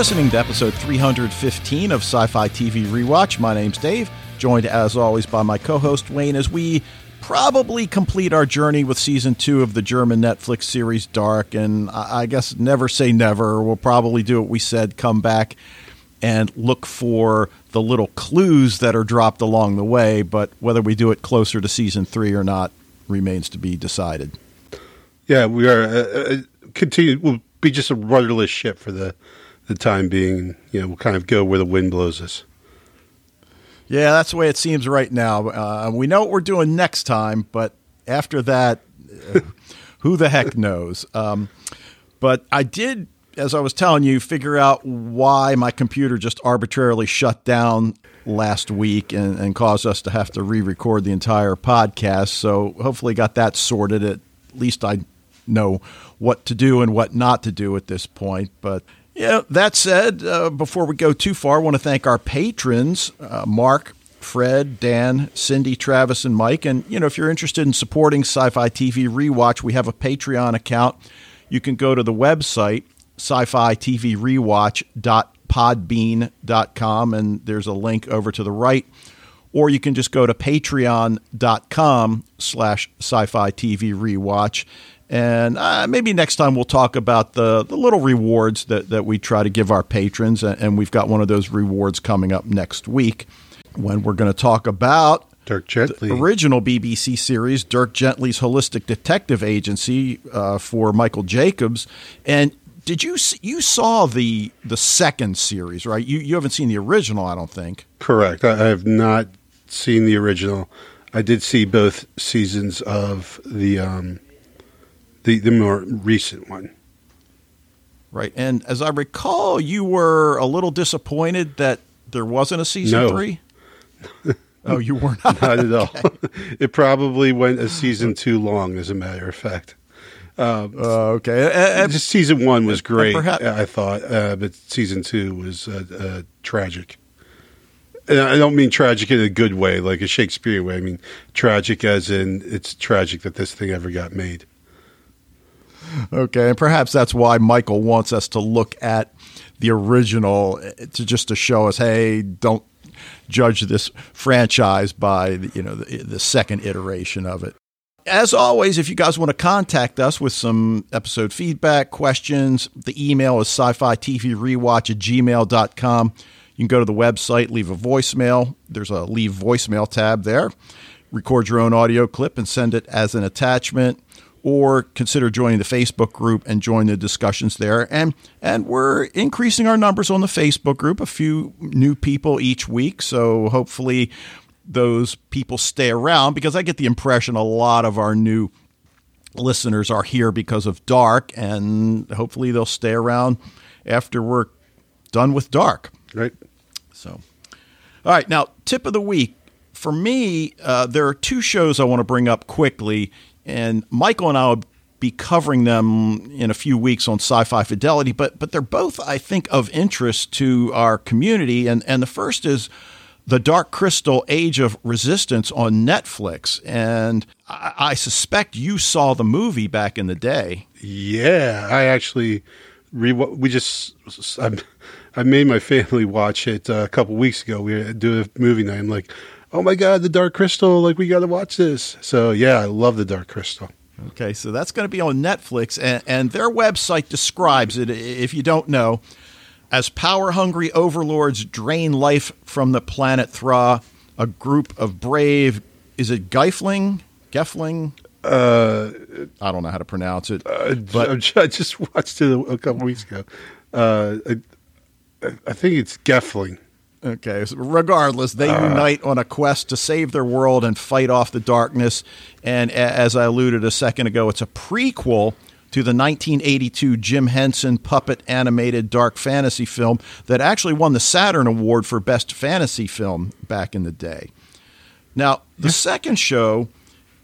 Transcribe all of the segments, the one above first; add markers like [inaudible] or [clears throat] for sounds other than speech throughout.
Listening to episode 315 of Sci Fi TV Rewatch. My name's Dave, joined as always by my co host Wayne as we probably complete our journey with season two of the German Netflix series Dark. And I guess never say never. We'll probably do what we said, come back and look for the little clues that are dropped along the way. But whether we do it closer to season three or not remains to be decided. Yeah, we are. Uh, uh continue. We'll be just a rudderless ship for the the time being. You know, we'll kind of go where the wind blows us. Yeah, that's the way it seems right now. Uh, we know what we're doing next time, but after that, uh, [laughs] who the heck knows? Um, but I did, as I was telling you, figure out why my computer just arbitrarily shut down last week and, and caused us to have to re-record the entire podcast. So hopefully, got that sorted. At least I know what to do and what not to do at this point. But yeah, that said, uh, before we go too far, I want to thank our patrons, uh, Mark, Fred, Dan, Cindy, Travis, and Mike. And, you know, if you're interested in supporting Sci Fi TV Rewatch, we have a Patreon account. You can go to the website, sci fi TV Rewatch.podbean.com, and there's a link over to the right. Or you can just go to patreon.com slash sci fi TV rewatch and uh, maybe next time we'll talk about the, the little rewards that, that we try to give our patrons. And we've got one of those rewards coming up next week when we're going to talk about Dirk Gently. original BBC series, Dirk Gently's Holistic Detective Agency uh, for Michael Jacobs. And did you you saw the the second series, right? You you haven't seen the original, I don't think. Correct. I have not seen the original. I did see both seasons of the um, the the more recent one. Right, and as I recall, you were a little disappointed that there wasn't a season no. three. [laughs] oh, you were not. not at all. [laughs] it probably went a season too long, as a matter of fact. Um, uh, okay, uh, season one was great. Perhaps, I thought, uh, but season two was uh, uh, tragic. And I don't mean tragic in a good way, like a Shakespeare way. I mean tragic as in it's tragic that this thing ever got made. Okay, and perhaps that's why Michael wants us to look at the original eh, to just to show us, hey, don't judge this franchise by the, you know the, the second iteration of it. As always, if you guys want to contact us with some episode feedback, questions, the email is sci fi TV rewatch at gmail.com. You can go to the website, leave a voicemail. There's a leave voicemail tab there. Record your own audio clip and send it as an attachment or consider joining the Facebook group and join the discussions there. And and we're increasing our numbers on the Facebook group, a few new people each week. So hopefully those people stay around because I get the impression a lot of our new listeners are here because of Dark, and hopefully they'll stay around after we're done with Dark. Right. So, all right. Now, tip of the week. For me, uh, there are two shows I want to bring up quickly and Michael and I will be covering them in a few weeks on Sci-Fi Fidelity, but but they're both, I think, of interest to our community. And and the first is the Dark Crystal: Age of Resistance on Netflix, and I, I suspect you saw the movie back in the day. Yeah, I actually re- we just I, I made my family watch it uh, a couple weeks ago. We doing a movie night. I'm like, oh my god, the Dark Crystal! Like we got to watch this. So yeah, I love the Dark Crystal. Okay, so that's going to be on Netflix, and, and their website describes it. If you don't know, as power hungry overlords drain life from the planet Thra, a group of brave is it Geifling? Gefling? Uh, I don't know how to pronounce it. Uh, but I just [laughs] watched it a couple weeks ago. Uh, I, I, think it's Gefling. Okay, so regardless, they uh, unite on a quest to save their world and fight off the darkness. And as I alluded a second ago, it's a prequel to the 1982 Jim Henson puppet animated dark fantasy film that actually won the Saturn Award for Best Fantasy Film back in the day. Now, the yeah. second show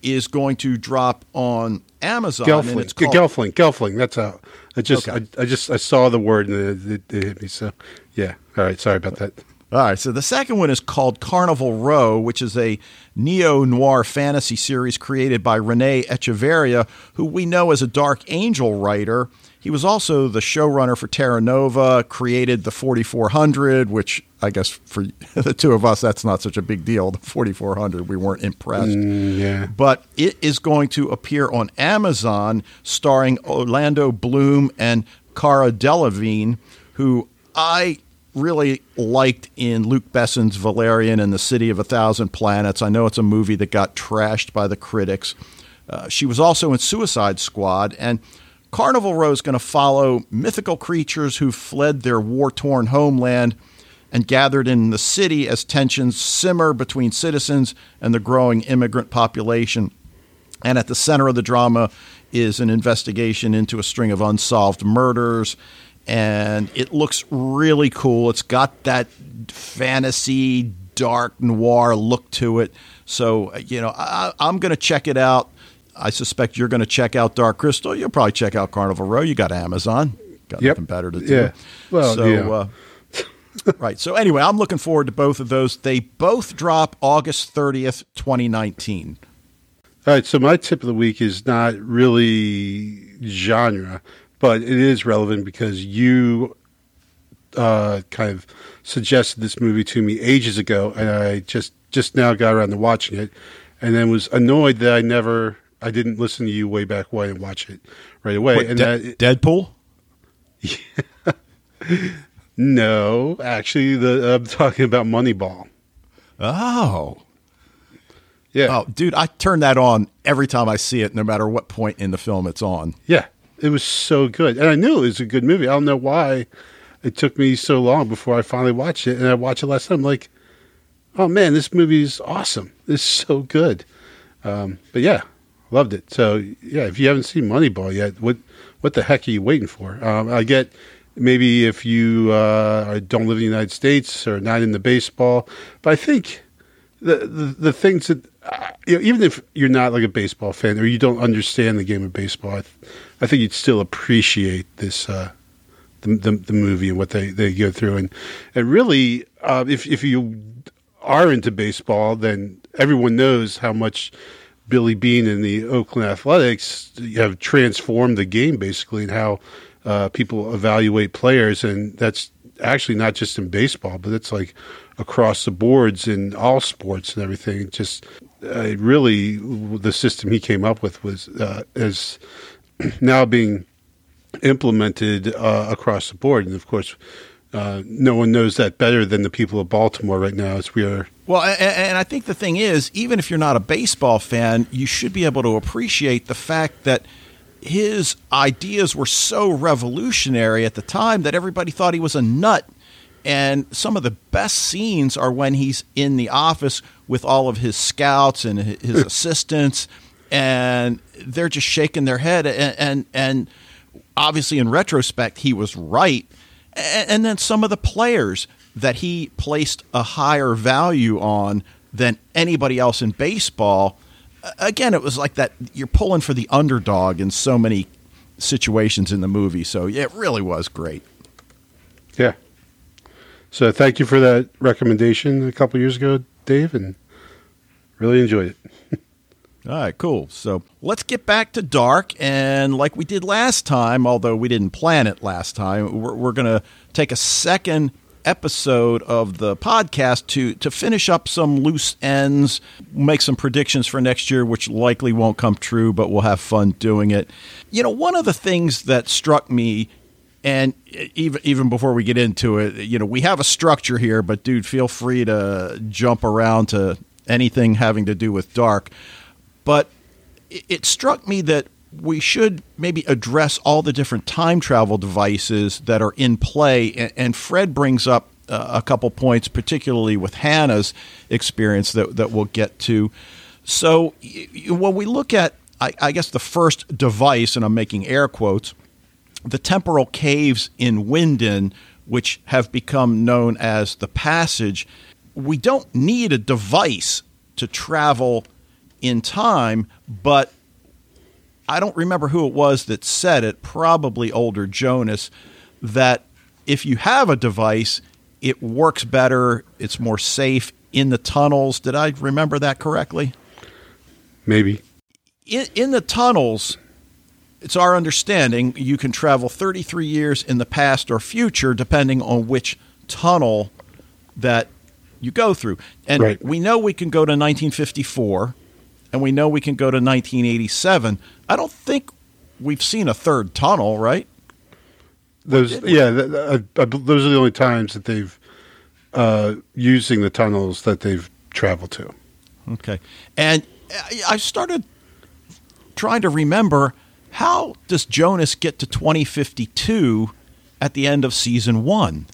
is going to drop on Amazon. Gelfling, it's called- Gelfling, Gelfling. That's how. I just, okay. I, I, just, I saw the word and it, it hit me. So, yeah. All right. Sorry about that. All right, so the second one is called Carnival Row, which is a neo noir fantasy series created by Rene Echevarria, who we know as a Dark Angel writer. He was also the showrunner for Terra Nova, created the 4400, which I guess for [laughs] the two of us, that's not such a big deal. The 4400, we weren't impressed. Mm, yeah. But it is going to appear on Amazon, starring Orlando Bloom and Cara Delevingne, who I really liked in Luc Besson's Valerian and the City of a Thousand Planets. I know it's a movie that got trashed by the critics. Uh, she was also in Suicide Squad, and Carnival Row is going to follow mythical creatures who fled their war torn homeland and gathered in the city as tensions simmer between citizens and the growing immigrant population. And at the center of the drama is an investigation into a string of unsolved murders. And it looks really cool. It's got that fantasy, dark noir look to it. So, you know, I, am going to check it out. I suspect you're going to check out Dark Crystal. You'll probably check out Carnival Row. You got Amazon. Got yep. nothing better to do. Yeah. Well, so, yeah. Uh, right. So anyway, I'm looking forward to both of those. They both drop August 30th, 2019. All right. So my tip of the week is not really genre, but it is relevant because you uh, kind of suggested this movie to me ages ago, and I just just now got around to watching it, and then was annoyed that I never I didn't listen to you way back when and watch it right away. What, and De- that, Deadpool. [laughs] No, actually, the I'm talking about Moneyball. Oh. Yeah. Oh, dude, I turn that on every time I see it, no matter what point in the film it's on. Yeah, it was so good, and I knew it was a good movie. I don't know why it took me so long before I finally watched it, and I watched it last time. I'm like, oh man, this movie is awesome. It's so good. Um, but yeah, loved it. So yeah, if you haven't seen Moneyball yet, what what the heck are you waiting for? Um, I get maybe if you uh, don't live in the United States or not into baseball, but I think the the, the things that you know, even if you're not like a baseball fan or you don't understand the game of baseball, I, th- I think you'd still appreciate this. Uh, the, the, the, movie and what they, they go through and and really uh, if if you are into baseball then everyone knows how much Billy Beane and the Oakland Athletics have transformed the game basically and how uh, people evaluate players, and that's actually not just in baseball, but it's like across the boards in all sports and everything. Just uh, really, the system he came up with was uh, is [clears throat] now being implemented uh, across the board, and of course. Uh, no one knows that better than the people of Baltimore right now, as we are. Well, and, and I think the thing is, even if you're not a baseball fan, you should be able to appreciate the fact that his ideas were so revolutionary at the time that everybody thought he was a nut. And some of the best scenes are when he's in the office with all of his scouts and his assistants, and they're just shaking their head. And, and, and obviously, in retrospect, he was right. And, and then some of the players that he placed a higher value on than anybody else in baseball again, it was like that. You're pulling for the underdog in so many situations in the movie. So yeah, it really was great. Yeah. So thank you for that recommendation a couple years ago, Dave, and really enjoyed it. [laughs] All right, cool. So let's get back to Dark. And like we did last time, although we didn't plan it last time, we're, we're going to take a second episode of the podcast to to finish up some loose ends, make some predictions for next year, which likely won't come true, but we'll have fun doing it. You know, one of the things that struck me and even even before we get into it, you know, we have a structure here, but dude, feel free to jump around to anything having to do with dark. But it struck me that we should maybe address all the different time travel devices that are in play. And, Fred brings up a couple points, particularly with Hannah's experience that, that we'll get to. So when we look at, I guess, the first device, and I'm making air quotes, the temporal caves in Winden, which have become known as the Passage, we don't need a device to travel in time, but I don't remember who it was that said it, probably older Jonas, that if you have a device, it works better, it's more safe in the tunnels. Did I remember that correctly? Maybe. In, in the tunnels, it's our understanding you can travel 33 years in the past or future depending on which tunnel that you go through. And Right. we know we can go to 1954 and we know we can go to 1987. I don't think we've seen a third tunnel, right? Those, yeah, th- th- I, I, those are the only times that they've uh, using the tunnels that they've traveled to. Okay. And I- I started trying to remember how does Jonas get to 2052 at the end of season 1?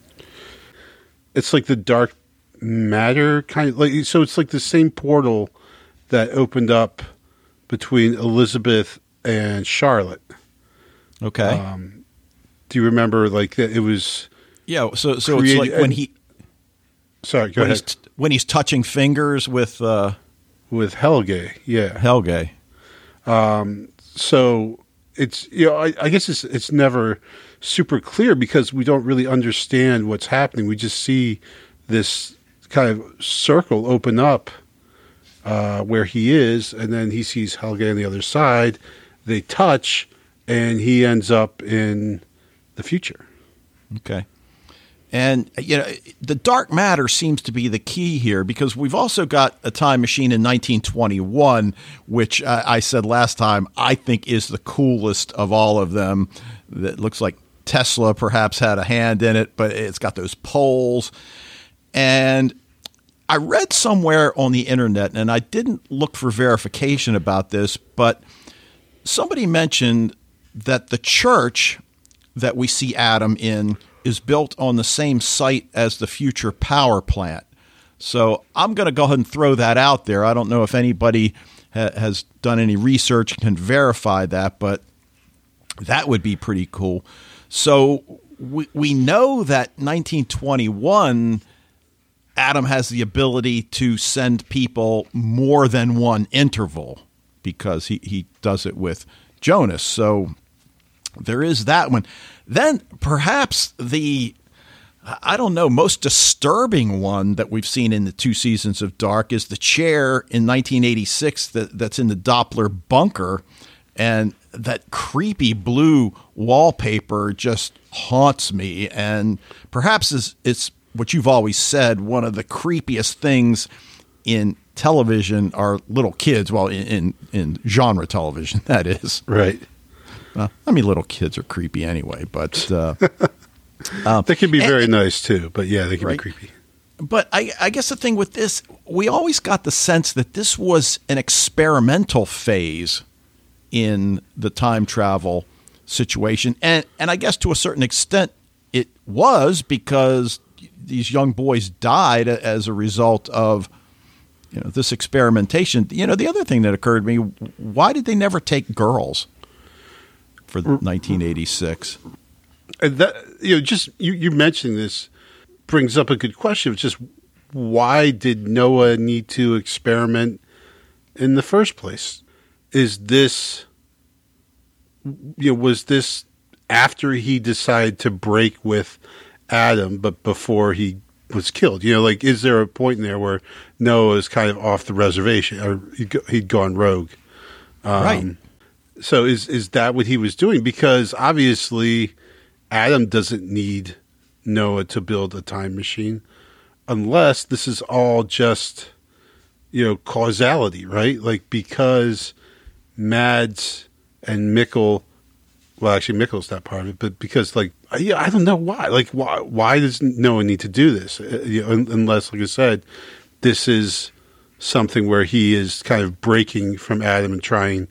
It's like the dark matter kind of like so. It's like the same portal that opened up between Elizabeth and Charlotte. Okay. Um, do you remember like that? It was yeah, so so create- it's like when he sorry, go when ahead he's, when he's touching fingers with uh, with Helge. Yeah, Helge. so it's you know I, I guess it's it's never super clear because we don't really understand what's happening. We just see this kind of circle open up uh, where he is, and then he sees Helge on the other side. They touch, and he ends up in the future. Okay. And you know, the dark matter seems to be the key here because we've also got a time machine in 1921, which uh, I said last time I think is the coolest of all of them. That looks like Tesla perhaps had a hand in it, but it's got those poles. And I read somewhere on the internet, and I didn't look for verification about this, but somebody mentioned that the church that we see Adam in is built on the same site as the future power plant. So I'm going to go ahead and throw that out there. I don't know if anybody ha- has done any research and can verify that, but that would be pretty cool. So we, we know that 1921 Adam has the ability to send people more than one interval because he, he does it with Jonas. So there is that one. Then perhaps the I don't know, most disturbing one that we've seen in the two seasons of Dark is the chair in 1986 that, that's in the Doppler bunker. And that creepy blue wallpaper just haunts me. And perhaps is, it's what you've always said one of the creepiest things in television are little kids. Well, in, in, in genre television, [laughs] that is. Right. Uh, I mean, little kids are creepy anyway, but. Uh, [laughs] They can be and- very nice too, but yeah, they can Right. be creepy. But I, I guess the thing with this, we always got the sense that this was an experimental phase in the time travel situation, and and I guess to a certain extent it was because these young boys died as a result of you know this experimentation. You know, the other thing that occurred to me: why did they never take girls for 1986? And that you know, just you, you mentioning this brings up a good question. It's just why did Noah need to experiment in the first place? Is this you know, was this after he decided to break with Adam, but before he was killed? You know, like is there a point in there where Noah is kind of off the reservation or he'd, go- he'd gone rogue? Um, right. So is is that what he was doing? Because obviously, Adam doesn't need Noah to build a time machine, unless this is all just you know causality, right? Like because Mads and Mikkel, well, actually Mikkel's not part of it, but because like yeah, I don't know why. Like why why does Noah need to do this? Uh, you know, unless, like I said, this is something where he is kind of breaking from Adam and trying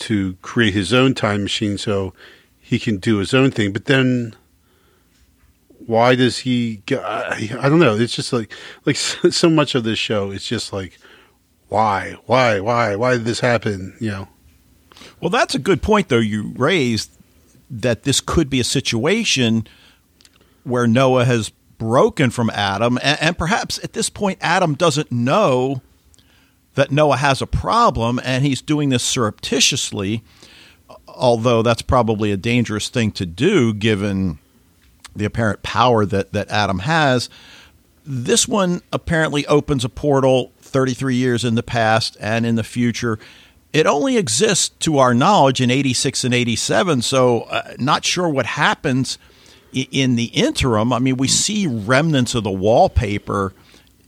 to create his own time machine so he can do his own thing. But then, why does he? I, don't know. It's just like like [laughs] so, so much of this show. It's just like why, why, why, why did this happen? You know. Well, that's a good point, though, you raised that this could be a situation where Noah has broken from Adam, and, and perhaps at this point, Adam doesn't know that Noah has a problem and he's doing this surreptitiously, although that's probably a dangerous thing to do given the apparent power that, that Adam has. This one apparently opens a portal 33 years in the past and in the future. it only exists to our knowledge in 86 and 87. So, uh, not sure what happens in the interim. I mean, we see remnants of the wallpaper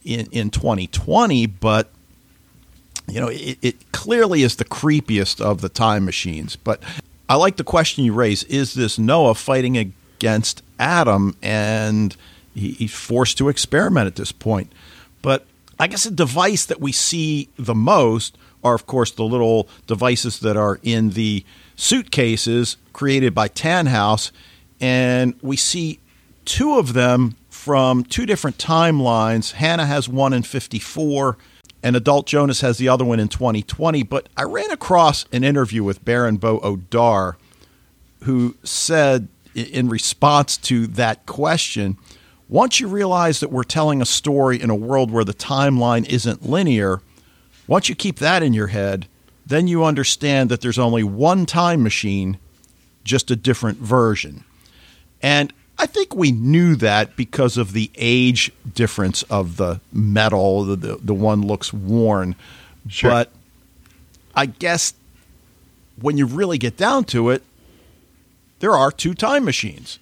in, in 2020, but you know, it, it, clearly is the creepiest of the time machines. But I like the question you raise: Is this Noah fighting against Adam, and he, he's forced to experiment at this point? But I guess a device that we see the most are, of course, the little devices that are in the suitcases created by Tannhaus, and we see two of them from two different timelines. Hannah has one in 54 and Adult Jonas has the other one in 2020. But I ran across an interview with Baran bo Odar, who said, in response to that question, once you realize that we're telling a story in a world where the timeline isn't linear, once you keep that in your head, then you understand that there's only one time machine, just a different version. And I think we knew that because of the age difference of the metal. The, the, the one looks worn. Sure. But I guess when you really get down to it, there are two time machines.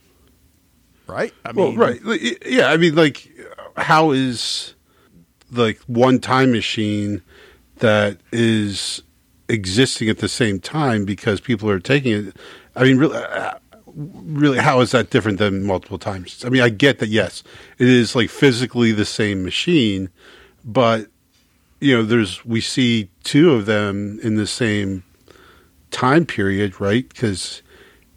Right? I mean, well, right. Yeah. I mean, like, how is like one time machine that is existing at the same time because people are taking it? I mean, really, uh, really how is that different than multiple times? I mean, I get that yes, it is like physically the same machine, but you know, there's we see two of them in the same time period, right? Because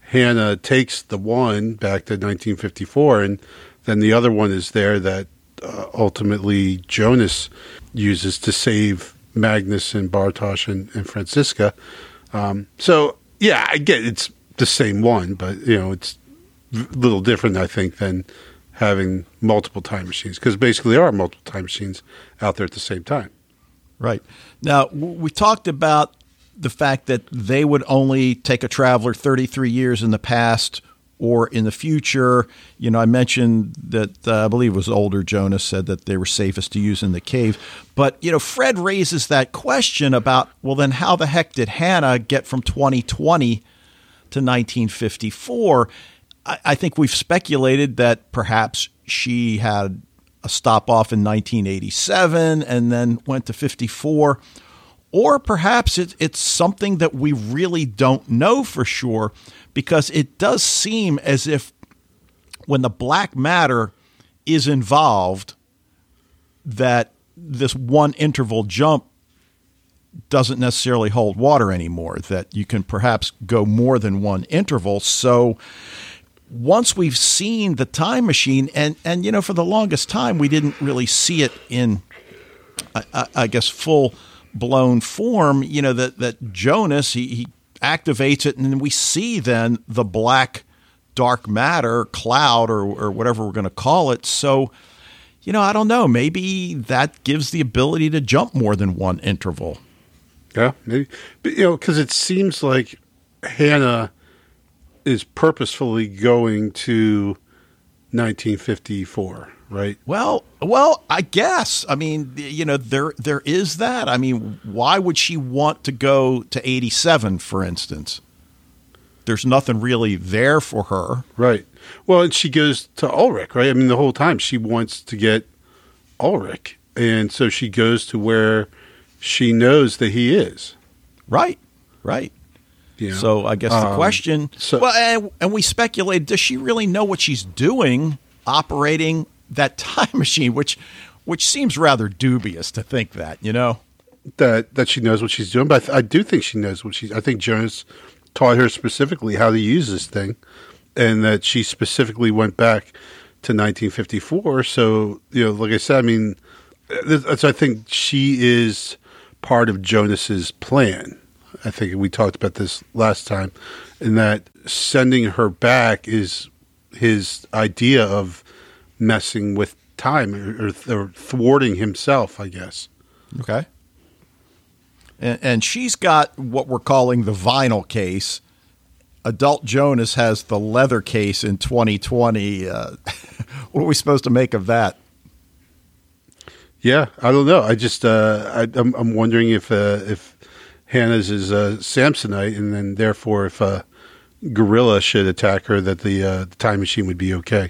Hannah takes the one back to 1954, and then the other one is there that uh, ultimately Jonas uses to save Magnus and Bartosz and, and Franziska. Um, so yeah, I get it's the same one, but you know it's a little different, I think, than having multiple time machines because basically there are multiple time machines out there at the same time. Right now, we talked about the fact that they would only take a traveler 33 years in the past or in the future. You know, I mentioned that uh, I believe it was older Jonas said that they were safest to use in the cave. But, you know, Fred raises that question about, well, then how the heck did Hannah get from 2020 to 1954. I, I think we've speculated that perhaps she had a stop off in 1987 and then went to 54. Or perhaps it, it's something that we really don't know for sure because it does seem as if when the black matter is involved, that this one interval jump doesn't necessarily hold water anymore, that you can perhaps go more than one interval. So once we've seen the time machine, and, and you know, for the longest time, we didn't really see it in, I, I guess, full blown form, you know, that, that Jonas, he, he activates it, and we see then the black dark matter cloud or, or whatever we're going to call it. So, you know, I don't know. Maybe that gives the ability to jump more than one interval. Yeah, maybe, but, you know, because it seems like Hannah is purposefully going to 1954, right? Well, well, I guess. I mean, you know, there there is that. I mean, why would she want to go to 87, for instance? There's nothing really there for her, right? Well, and she goes to Ulrich, right? I mean, the whole time she wants to get Ulrich, and so she goes to where she knows that he is. Right, right. Know? So I guess the um, question. So, well, and, and we speculate: Does she really know what she's doing, operating that [laughs] time machine? Which, which seems rather dubious to think that. You know that that she knows what she's doing, but I, th- I do think she knows what she's. I think Jonas taught her specifically how to use this thing, and that she specifically went back to 1954. So you know, like I said, I mean, that's I think she is part of Jonas's plan. I think we talked about this last time, in that sending her back is his idea of messing with time or, or thwarting himself, I guess. Okay. And, and she's got what we're calling the vinyl case. Adult Jonas has the leather case in 2020. Uh, [laughs] what are we supposed to make of that? Yeah, I don't know. I just uh, I, am I'm, I'm wondering if uh, if Hannah's is uh, Samsonite, and then therefore, if a gorilla should attack her, that the, uh, the time machine would be okay.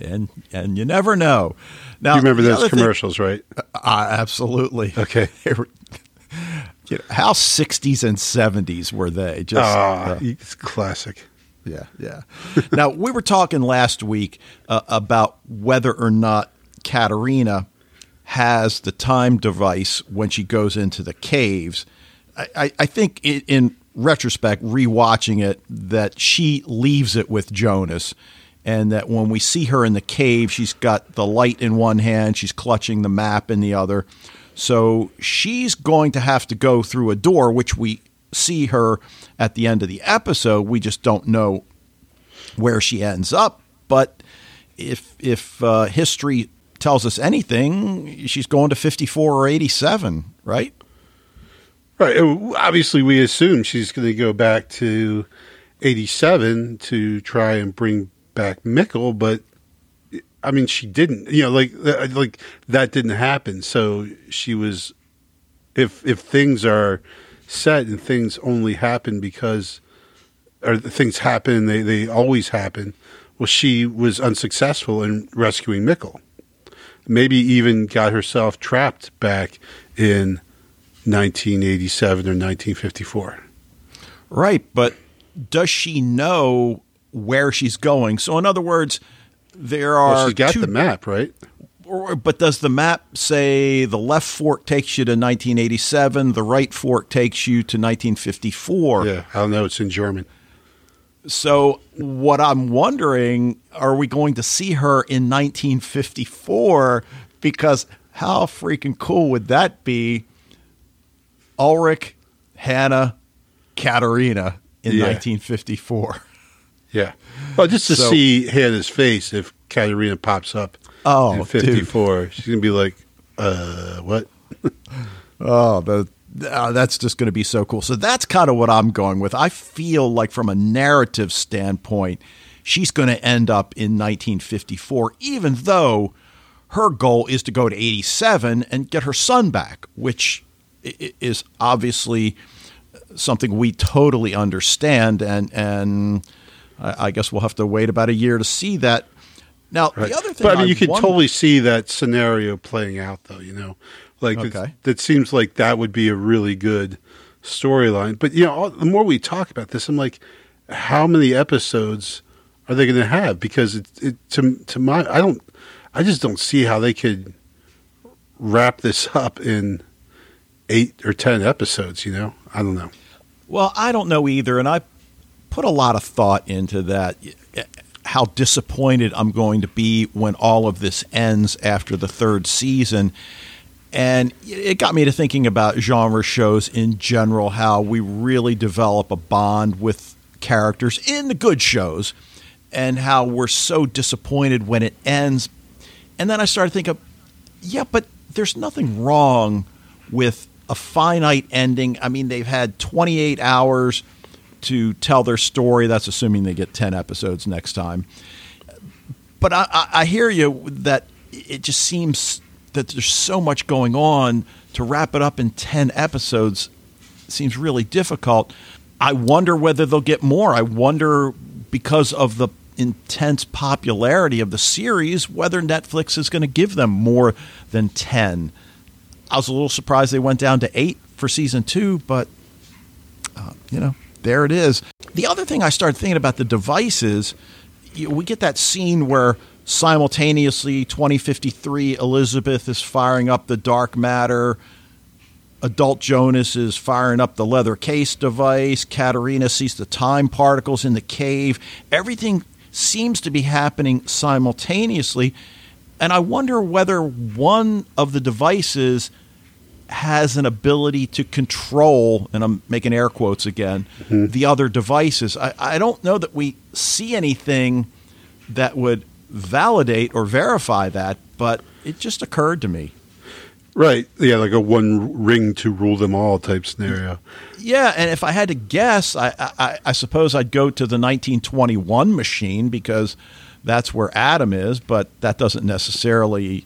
And and you never know. Now you remember those other thing- commercials, right? Uh, absolutely. Okay. [laughs] You know, how 60s and 70s were they? Just Ah, uh, it's classic. yeah, yeah. now we were talking last week uh, about whether or not Katharina has the time device when she goes into the caves. I, I, I think i in retrospect, rewatching it, that she leaves it with Jonas. And that when we see her in the cave, she's got the light in one hand, she's clutching the map in the other. So she's going to have to go through a door, which we see her at the end of the episode. We just don't know where she ends up. But if if uh, history tells us anything, she's going to fifty four or eighty seven, right? Right. Obviously, we assume she's going to go back to 87 to try and bring back Mikkel, but I mean, she didn't. You know, like uh, like that didn't happen. So she was. If if things are set and things only happen because, or things happen, they they always happen. Well, she was unsuccessful in rescuing Mikkel. Maybe even got herself trapped back in 1987 or 1954. Right, but does she know where she's going? So, in other words, there are Well, she's got two the map, right? or, but does the map say the left fork takes you to 1987, the right fork takes you to 1954? Yeah, I don't know. It's in German. So, what I'm wondering, are we going to see her in 1954? Because how freaking cool would that be? Ulrich, Hannah, Katharina in Yeah. 1954. Yeah. Well, just to So- see Hannah's face if Katharina pops up Oh, in dude. 54, she's going to be like, uh, what? [laughs] Oh, the uh, that's just going to be so cool. So that's kind of what I'm going with. I feel like from a narrative standpoint, she's going to end up in 1954, even though her goal is to go to 87 and get her son back, which is obviously something we totally understand. And and I, guess we'll have to wait about a year to see that. Now, Right. the other thing, but I mean, you I could wonder- totally see that scenario playing out, though. You know, like Okay. that seems like that would be a really good storyline. But you know, all, the more we talk about this, I'm like, how many episodes are they going to have? Because it, it to to my, I don't, I just don't see how they could wrap this up in eight or ten episodes. You know, I don't know. Well, I don't know either, and I put a lot of thought into that. Eh, how disappointed I'm going to be when all of this ends after the third season. And it got me to thinking about genre shows in general, how we really develop a bond with characters in the good shows, and how we're so disappointed when it ends. And then I started thinking, yeah, but there's nothing wrong with a finite ending. I mean, they've had 28 hours to tell their story. That's assuming they get 10 episodes next time. But I, I, I hear you that it just seems that there's so much going on to wrap it up in 10 episodes seems really difficult. I wonder whether they'll get more. I wonder because of the intense popularity of the series whether Netflix is going to give them more than 10. I was a little surprised they went down to 8 for season 2, but uh, you know, there it is. The other thing I started thinking about the devices, you, we get that scene where simultaneously 2053 Elizabeth is firing up the dark matter adult Jonas is firing up the leather case device. Katharina sees the time particles in the cave. Everything seems to be happening simultaneously. And I wonder whether one of the devices has an ability to control, and I'm making air quotes again, mm-hmm. the other devices. I, I don't know that we see anything that would validate or verify that, but it just occurred to me. Right? Yeah, like a one ring to rule them all type scenario. Yeah, and if I had to guess, I, I, I suppose I'd go to the 1921 machine because that's where Adam is, but that doesn't necessarily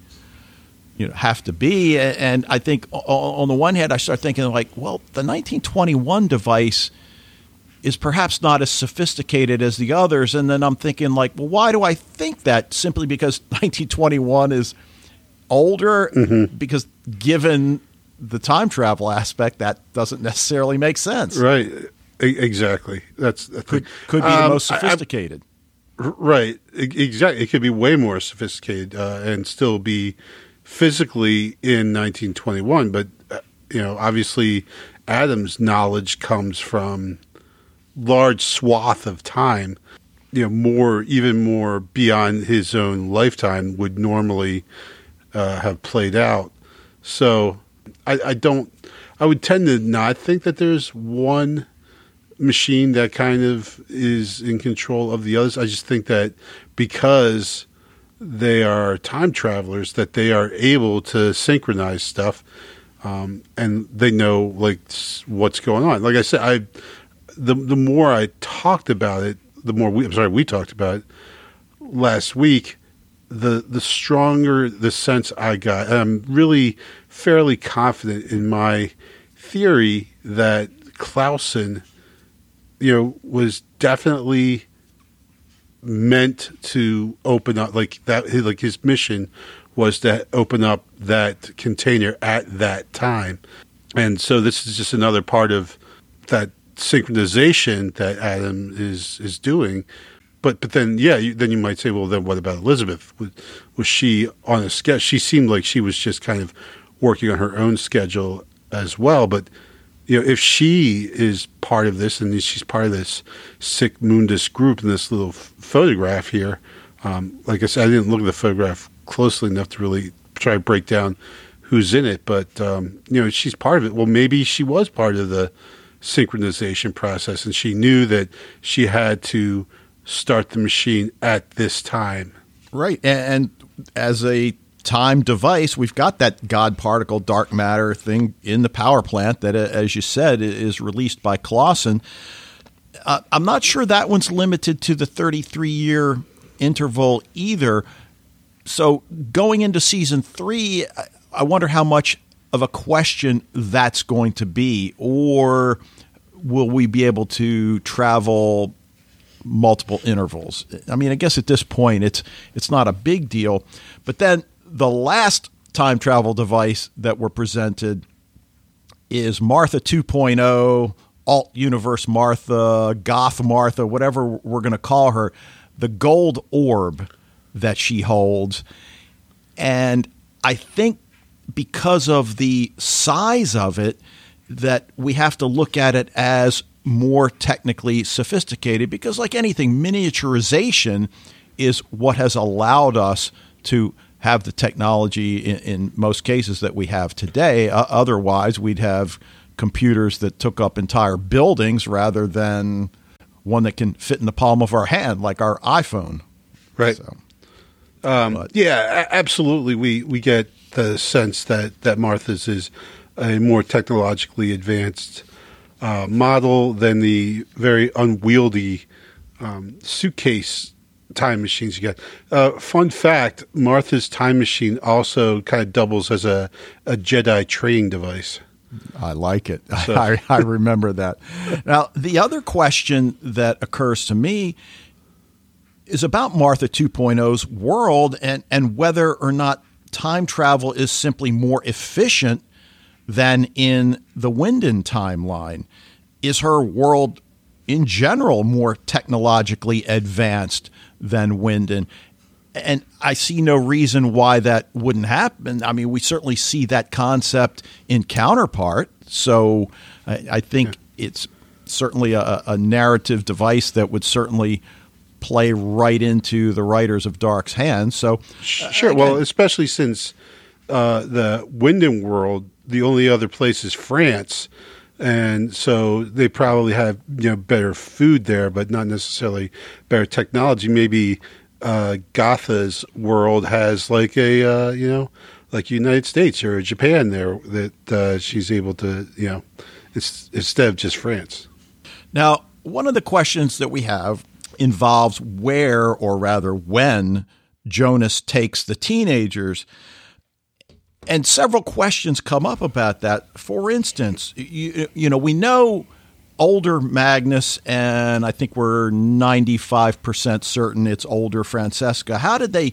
you know have to be. And I think on the one hand, I start thinking like, well, the 1921 device is perhaps not as sophisticated as the others. And then I'm thinking like, well, why do I think that? Simply because [laughs] 1921 is older. Mm-hmm. Because given the time travel aspect, that doesn't necessarily make sense. Right. E- exactly. That's Could could be the Um, most I- I- sophisticated. Right. E- Exactly. It could be way more sophisticated uh, and still be physically in 1921. But, uh, you know, obviously Adam's knowledge comes from large swath of time, you know, more, even more beyond his own lifetime would normally uh, have played out. So I, I don't, I would tend to not think that there's one machine that kind of is in control of the others. I just think that because they are time travelers, that they are able to synchronize stuff, um, and they know like what's going on. Like I said, I the the more I talked about it, the more we I'm sorry we talked about it last week. The the stronger the sense I got. And I'm really fairly confident in my theory that Clausen you know, was definitely meant to open up like that. Like his mission was to open up that container at that time, and so this is just another part of that synchronization that Adam is is doing. But but then yeah, you, then you might say, well, then what about Elizabeth? Was, was she on a schedule? She seemed like she was just kind of working on her own schedule as well, but you know, if she is part of this and she's part of this Sic Mundus group in this little f- photograph here, um, like I said, I didn't look at the photograph closely enough to really try to break down who's in it, but um, you know, she's part of it. Well, maybe she was part of the synchronization process, and she knew that she had to start the machine at this time. Right. And, as a time device, we've got that God particle dark matter thing in the power plant that, uh, as you said, is released by Clausen. Uh, I'm not sure that one's limited to the 33 year interval either. So going into season three, I wonder how much of a question that's going to be, or will we be able to travel multiple intervals. I mean, I guess at this point it's it's not a big deal. But then the last time travel device that were presented is Martha 2.0, alt universe Martha, goth Martha, whatever we're going to call her, the gold orb that she holds. And I think because of the size of it, that we have to look at it as more technically sophisticated because, like anything, miniaturization is what has allowed us to have the technology in, in most cases that we have today. Uh, otherwise, we'd have computers that took up entire buildings rather than one that can fit in the palm of our hand, like our iPhone. Right. So, Um, yeah, absolutely. We we get the sense that that Martha's is a more technologically advanced uh, model than the very unwieldy um, suitcase time machines you get. Uh, fun fact: Martha's time machine also kind of doubles as a a Jedi training device. I like it. So- [laughs] I, I remember that. Now, the other question that occurs to me is about Martha 2.0's world and, and whether or not time travel is simply more efficient than in the Winden timeline. Is her world in general more technologically advanced than Winden? And I see no reason why that wouldn't happen. I mean, we certainly see that concept in Counterpart. So I, I think it's certainly a, a narrative device that would certainly play right into the writers of Dark's hands. So Sure. Well, especially since uh, the Winden world, the only other place is France, and so they probably have you know better food there, but not necessarily better technology. Maybe uh, Gotha's world has like a uh, you know like United States or Japan there that uh, she's able to you know it's, instead of just France. Now, one of the questions that we have involves where, or rather when, Jonas takes the teenagers. And several questions come up about that. For instance, you, you know, we know older Magnus, and I think we're 95% certain it's older Franziska. How did they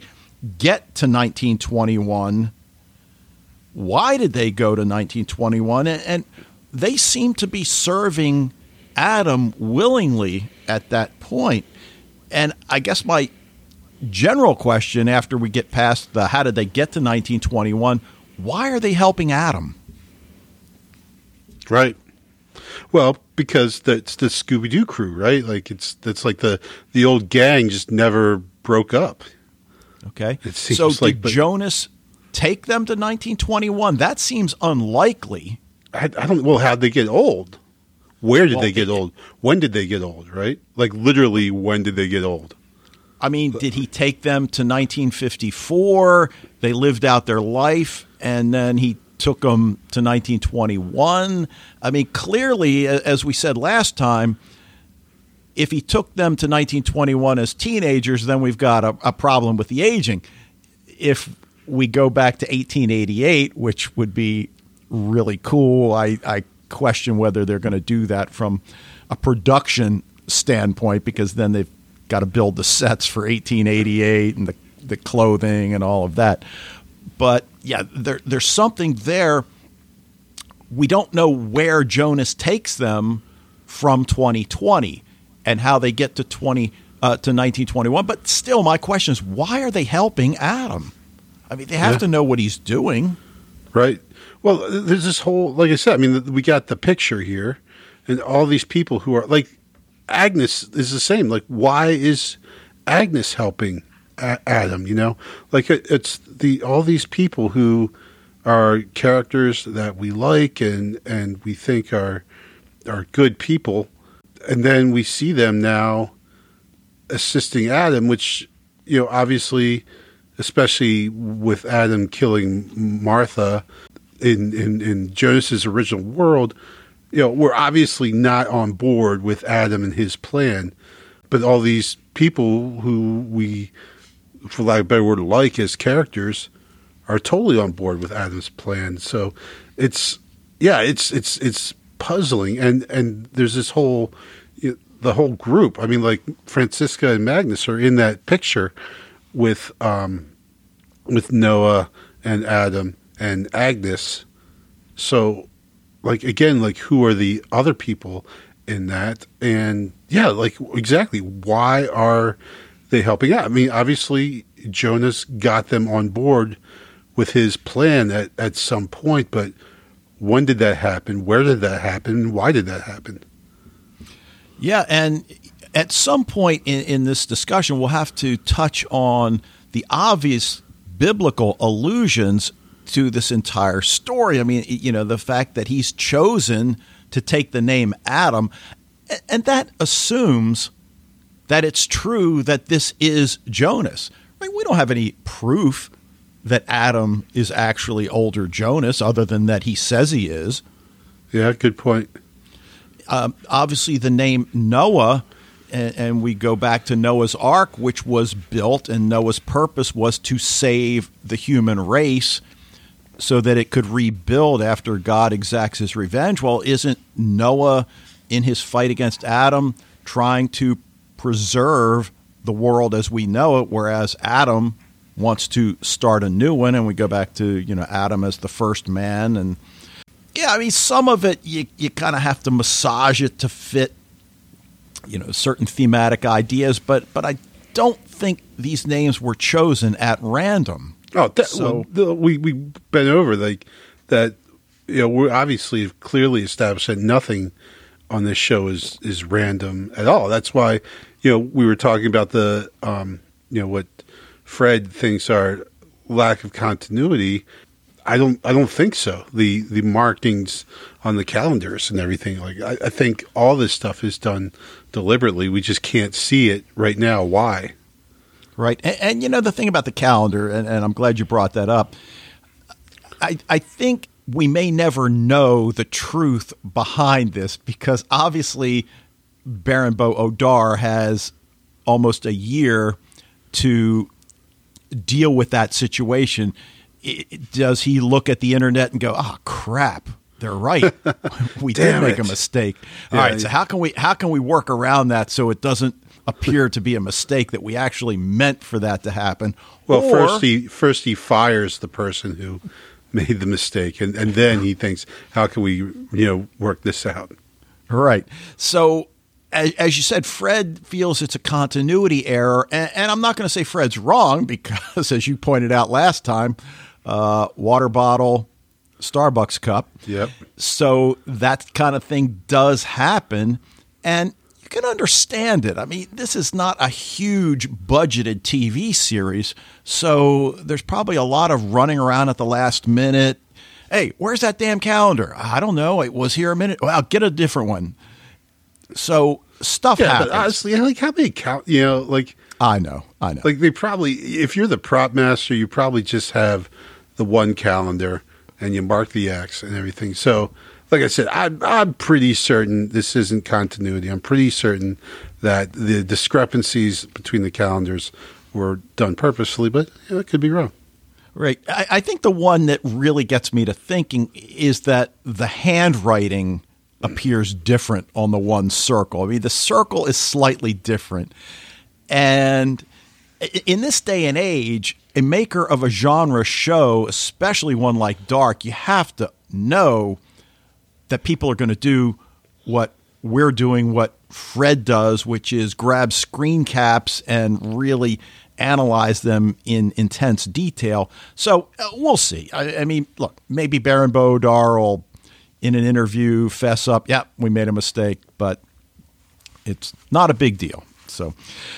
get to 1921? Why did they go to 1921? And, and they seem to be serving Adam willingly at that point. And I guess my general question after we get past the how did they get to 1921 why are they helping Adam? Right. Well, because that's the Scooby Doo crew, right? Like it's that's like the the old gang just never broke up. Okay. so like, did but, Jonas take them to 1921? That seems unlikely. I, I don't. Well, how'd they get old? Where did well, they get old? When did they get old? Right? Like literally, when did they get old? I mean, did he take them to 1954? They lived out their life, and then he took them to 1921. I mean, clearly, as we said last time, if he took them to 1921 as teenagers, then we've got a, a problem with the aging. If we go back to 1888, which would be really cool, I, I question whether they're going to do that from a production standpoint because then they've got to build the sets for 1888 and the, the clothing and all of that. But yeah, there, there's something there. We don't know where Jonas takes them from 2020 and how they get to 20 uh, to 1921. But still, my question is, why are they helping Adam? I mean, they have yeah. to know what he's doing, right? Well, there's this whole, like I said, I mean, we got the picture here, and all these people who are like Agnes is the same. Like, why is Agnes helping Adam? You know, like it's the all these people who are characters that we like and and we think are are good people, and then we see them now assisting Adam, which you know, obviously, especially with Adam killing Martha in in, in Jonas's original world you know, we're obviously not on board with Adam and his plan, but all these people who we, for lack of a better word, like as characters, are totally on board with Adam's plan. So it's yeah, it's it's it's puzzling, and and there's this whole the whole group. I mean, like Franziska and Magnus are in that picture with um with Noah and Adam and Agnes. So like again, like who are the other people in that? And yeah, like exactly why are they helping out? I mean, obviously Jonas got them on board with his plan at, at some point, but when did that happen? Where did that happen? Why did that happen? Yeah, and at some point in, in this discussion, we'll have to touch on the obvious biblical allusions to this entire story. I mean, you know, the fact that he's chosen to take the name Adam, and that assumes that it's true that this is Jonas. I mean, we don't have any proof that Adam is actually older Jonas, other than that he says he is. Yeah, good point. Um, obviously, the name Noah, and, and, we go back to Noah's Ark, which was built, and Noah's purpose was to save the human race so that it could rebuild after God exacts his revenge. Well, isn't Noah in his fight against Adam trying to preserve the world as we know it, whereas Adam wants to start a new one? And we go back to, you know, Adam as the first man. And yeah, I mean, some of it you, you kind of have to massage it to fit, you know, certain thematic ideas, but, but I don't think these names were chosen at random. Oh, that, so well, we we been over like that. You know, we're obviously clearly established that nothing on this show is is random at all. That's why you know we were talking about the um, you know what Fred thinks are lack of continuity. I don't I don't think so. The the markings on the calendars and everything like I, I think all this stuff is done deliberately. We just can't see it right now. Why? Right? And, and, you know the thing about the calendar, and, and I'm glad you brought that up. I I think we may never know the truth behind this because obviously Baran bo Odar has almost a year to deal with that situation. i- does he look at the internet and go, "Oh crap, they're right. [laughs] we did make a it." mistake." All Yeah, right, so how can we how can we work around that so it doesn't appear to be a mistake that we actually meant for that to happen? Well, Or- first he first he fires the person who made the mistake, and, and then he thinks, how can we you know work this out? Right. So, as, as you said, Fred feels it's a continuity error. And, and I'm not going to say Fred's wrong because, as you pointed out last time, uh, water bottle, Starbucks cup. Yep. So, that kind of thing does happen. And can understand it. I mean, this is not a huge budgeted TV series. So, there's probably a lot of running around at the last minute. Hey, where's that damn calendar? I don't know. It was here a minute. Well, I'll get a different one. So stuff Yeah, happens. but honestly, like how many count? You know, like I know. I know. like they probably if you're the prop master, you probably just have the one calendar and you mark the X and everything. So, like I said, I'm I'm pretty certain this isn't continuity. I'm pretty certain that the discrepancies between the calendars were done purposefully, but you know, it could be wrong. Right. I, I think the one that really gets me to thinking is that the handwriting appears different on the one circle. I mean, the circle is slightly different. And in this day and age, a maker of a genre show, especially one like Dark, you have to know that people are going to do what we're doing, what Fred does, which is grab screen caps and really analyze them in intense detail. So uh, we'll see. I, I mean, look, maybe Baran bo Odar will, in an interview, fess up, yeah, we made a mistake, but it's not a big deal. So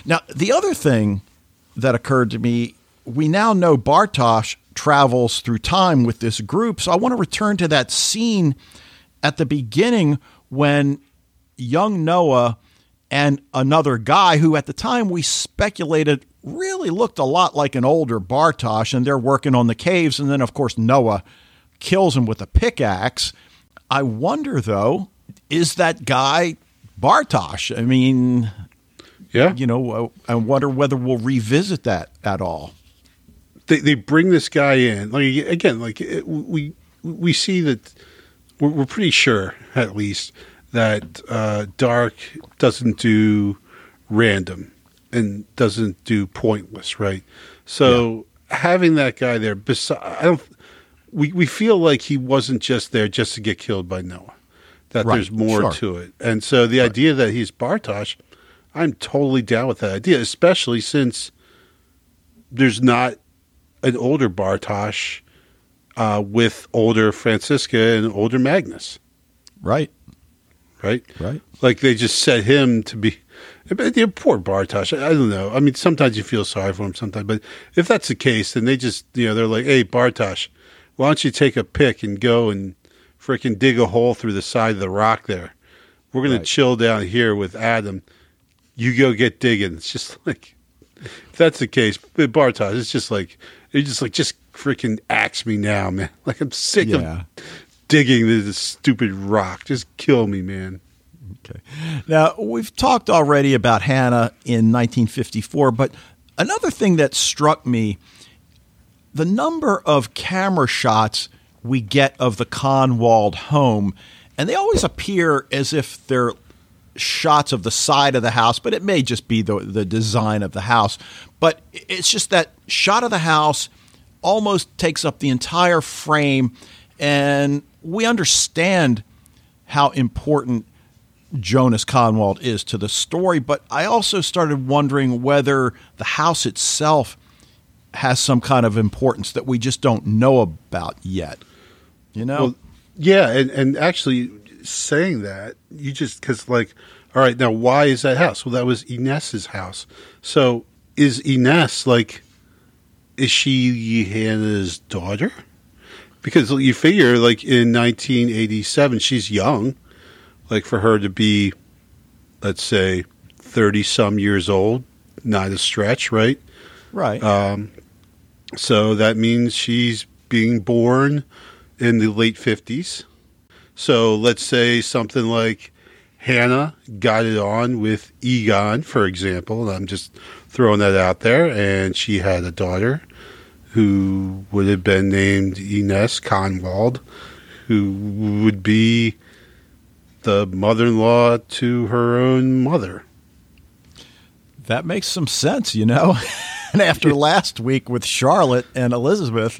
now the other thing that occurred to me, we now know Bartosz travels through time with this group. So I want to return to that scene at the beginning when young Noah and another guy who at the time we speculated really looked a lot like an older Bartosz and they're working on the caves and then of course Noah kills him with a pickaxe. I wonder though, is that guy Bartosz? I mean, Yeah, you know, I wonder whether we'll revisit that at all. they they bring this guy in. Like again, like we we see that we're, we're pretty sure at least that uh, Dark doesn't do random and doesn't do pointless, right? So having that guy there, besi- I don't. We we feel like he wasn't just there just to get killed by Noah. That Right, there's more sure. to it, and so the idea that he's Bartosz, I'm totally down with that idea, especially since there's not an older Bartosz uh, with older Franziska and older Magnus, Right. right? Right. Like they just set him to be. But the poor Bartosz. I I don't know. I mean, sometimes you feel sorry for him. Sometimes, but if that's the case, then they just you know they're like, "Hey, Bartosz, why don't you take a pick and go and freaking dig a hole through the side of the rock there? We're gonna Right. chill down here with Adam. You go get digging." It's just [laughs] like if that's the case, but Bartosz, it's just like it's just like just freaking axe me now, man. [laughs] Like I'm sick Yeah. of digging this stupid rock. Just kill me, man. Okay. Now, we've talked already about Hannah in 1954, but another thing that struck me the number of camera shots we get of the Kahnwald home, and they always appear as if they're shots of the side of the house, but it may just be the, the design of the house. But it's just that shot of the house almost takes up the entire frame, and we understand how important Jonas Kahnwald is to the story, but I also started wondering whether the house itself has some kind of importance that we just don't know about yet. You know? Well, yeah, and, and actually saying that, you just because like, all right, now why is that house? Well, that was Ines's house. So is Ines like, is she Hannah's daughter? Because you figure like in 1987, she's young, like for her to be, let's say, 30 some years old, not a stretch, right? right. Um, so that means she's being born in the late 50s. So let's say something like Hannah got it on with Egon, for example. and I'm just throwing that out there. And she had a daughter who would have been named Ines Kahnwald, who would be the mother-in-law to her own mother. That makes some sense, you know. [laughs] and after last week with Charlotte and Elizabeth,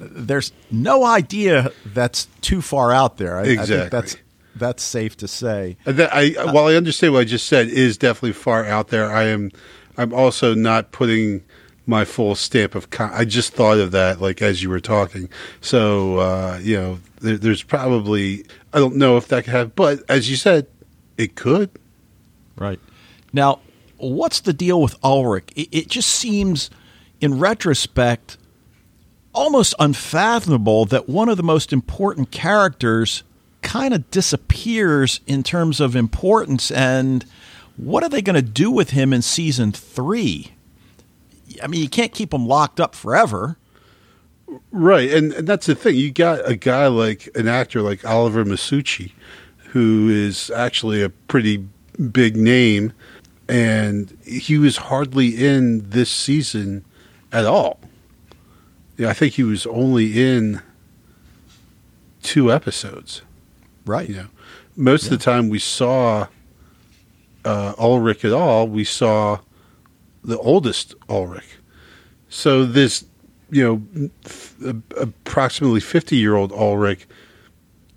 there's no idea that's too far out there. I, exactly. I think that's that's safe to say. That, I, while I understand what I just said is definitely far out there, I am I'm also not putting my full stamp of. Con- I just thought of that like as you were talking. So uh, you know, there, there's probably I don't know if that could have, but as you said, it could. Right now, what's the deal with Ulrich? It, it just seems, in retrospect, almost unfathomable that one of the most important characters kind of disappears in terms of importance and what are they going to do with him in season three? I mean, you can't keep him locked up forever. Right. And, and that's the thing. You got a guy like an actor like Oliver Masucci, who is actually a pretty big name, and he was hardly in this season at all. Yeah, I think he was only in two episodes. Right. You know, most yeah. of the time we saw uh, Ulrich at all, we saw the oldest Ulrich. So this, you know, f- approximately fifty-year-old Ulrich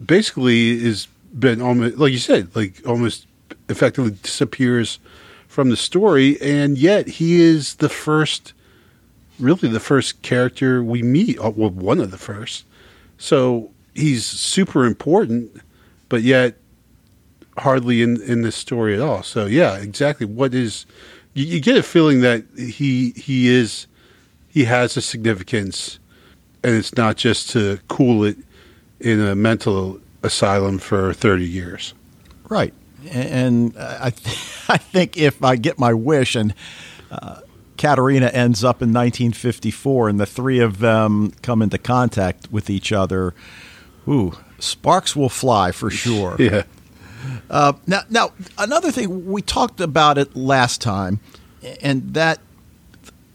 basically is been almost like you said, like almost effectively disappears from the story, and yet he is the first, really the first character we meet. Uh, well, one of the first. So he's super important, but yet hardly in in this story at all. So yeah, exactly. What is you, you get a feeling that he he is he has a significance, and it's not just to cool it in a mental asylum for thirty years. Right, and I th- [laughs] I think if I get my wish and. Uh, Katharina ends up in 1954, and the three of them come into contact with each other. Ooh, sparks will fly for sure. [laughs] yeah. Uh, now, now another thing we talked about it last time, and that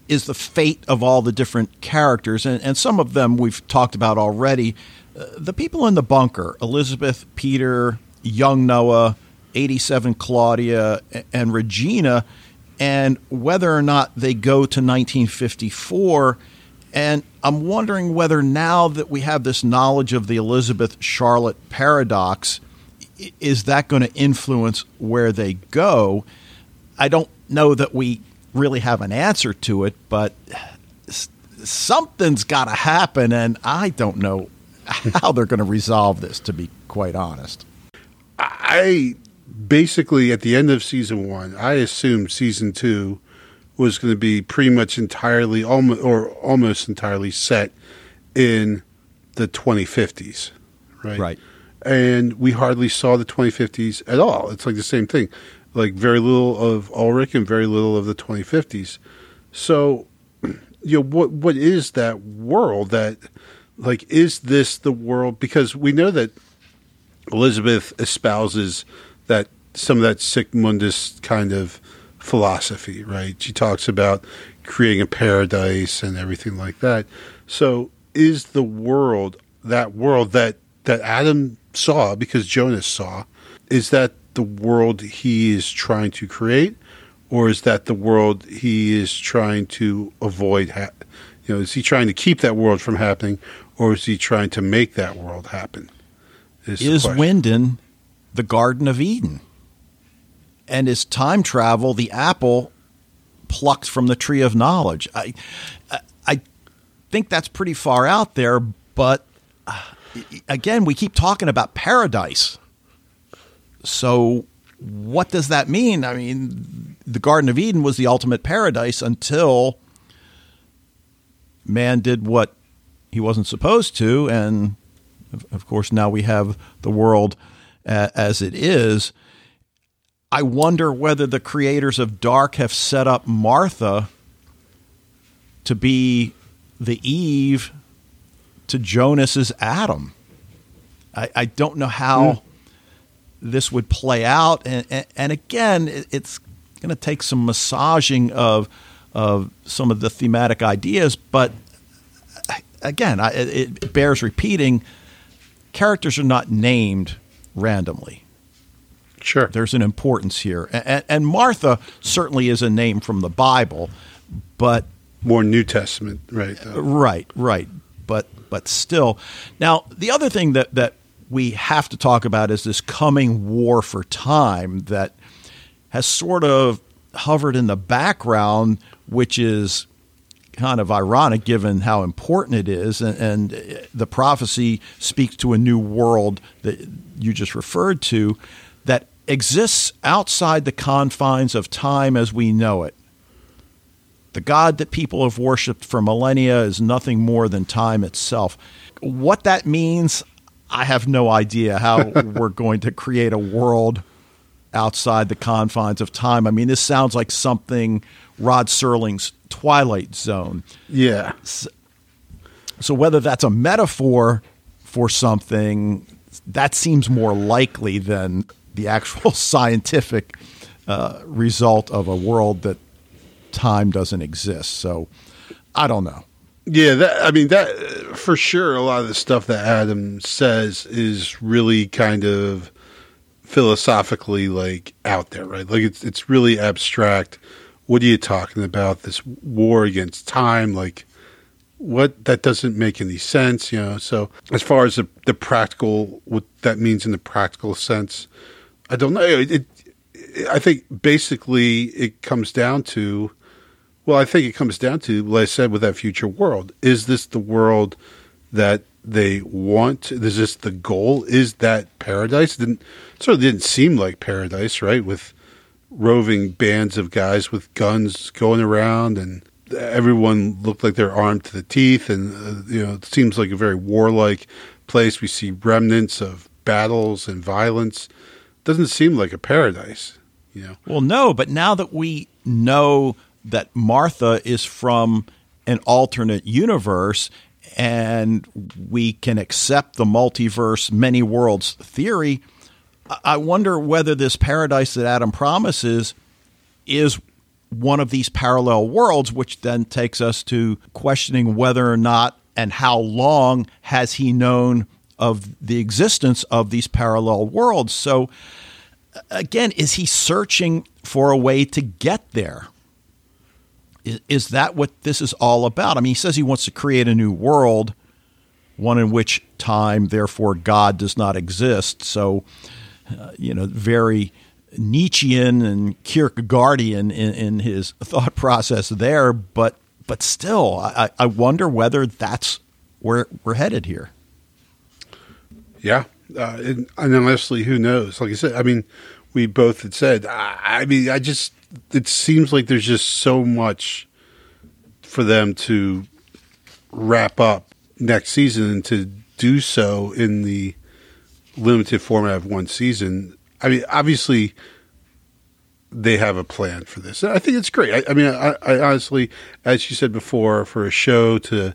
is the fate of all the different characters, and, and some of them we've talked about already. Uh, the people in the bunker: Elizabeth, Peter, young Noah, eighty-seven Claudia, and Regina, and whether or not they go to 1954. And I'm wondering whether now that we have this knowledge of the Elizabeth Charlotte paradox, is that going to influence where they go? I don't know that we really have an answer to it, but something's got to happen, and I don't know how they're going to resolve this, to be quite honest. I basically, at the end of season one, I assumed season two was going to be pretty much entirely, almost, or almost entirely set in the 2050s, right? Right and we hardly saw the 2050s at all. It's like the same thing, like very little of Ulrich and very little of the 2050s. So, [clears throat] you know, what what is that world that, like, is this the world? Because we know that Elizabeth espouses that some of that sic mundus kind of philosophy, right? She talks about creating a paradise and everything like that. So, is the world that world that that Adam saw, because Jonas saw, is that the world he is trying to create, or is that the world he is trying to avoid? Ha- you know, is he trying to keep that world from happening, or is he trying to make that world happen? Is, is Winden the Garden of Eden? And is time travel the apple plucked from the tree of knowledge? I, I think that's pretty far out there, but uh, again, we keep talking about paradise. So, what does that mean? I mean, the Garden of Eden was the ultimate paradise until man did what he wasn't supposed to. And of course, now we have the world as it is. I wonder whether the creators of Dark have set up Martha to be the Eve to Jonas's Adam. I, I don't know how mm. this would play out, and, and, and again, it, it's going to take some massaging of of some of the thematic ideas, but again, I, it bears repeating. Characters are not named randomly. Sure. There's an importance here, and, and Martha certainly is a name from the Bible, but more New Testament, right? Though. Right, right. But but still, now the other thing that that we have to talk about is this coming war for time that has sort of hovered in the background, which is kind of ironic given how important it is. And, and, the prophecy speaks to a new world that you just referred to that exists outside the confines of time as we know it. The God that people have worshiped for millennia is nothing more than time itself. What that means, I have no idea how [laughs] we're going to create a world outside the confines of time. I mean, this sounds like something Rod Serling's Twilight Zone. Yeah. So, so whether that's a metaphor for something, that seems more likely than the actual [laughs] scientific uh, result of a world that time doesn't exist. So I don't know. Yeah, that I mean that for sure. A lot of the stuff that Adam says is really kind of philosophically like out there, right? Like it's it's really abstract. What are you talking about? This war against time, like what that doesn't make any sense, you know. So as far as the, the practical, what that means in the practical sense, I don't know. It, it I think basically it comes down to well, I think it comes down to, like I said, with that future world. Is this the world that they want? Is this the goal? Is that paradise? Didn't sort of didn't seem like paradise, right? With roving bands of guys with guns going around, and everyone looked like they're armed to the teeth, and uh, you know, it seems like a very warlike place. We see remnants of battles and violence. Doesn't seem like a paradise, you know. Well, no, but now that we know that Martha is from an alternate universe and we can accept the multiverse, many worlds theory. I wonder whether this paradise that Adam promises is one of these parallel worlds, which then takes us to questioning whether or not and how long has he known of the existence of these parallel worlds. So, again, is he searching for a way to get there? Is, that what this is all about? I mean, he says he wants to create a new world, one in which time, therefore, God does not exist. So, uh, you know, very Nietzschean and Kierkegaardian in, in his [laughs] thought process there. But but still, I, I wonder whether that's where we're headed here. Yeah, uh, and, and honestly, who knows? Like I said, I mean, we both had said. I, I mean, I just it seems like there's just so much for them to wrap up next season and to do so in the limited format of one season. I mean, obviously, they have a plan for this. I think it's great. I, I mean, I, I, honestly, as you said before, for a show to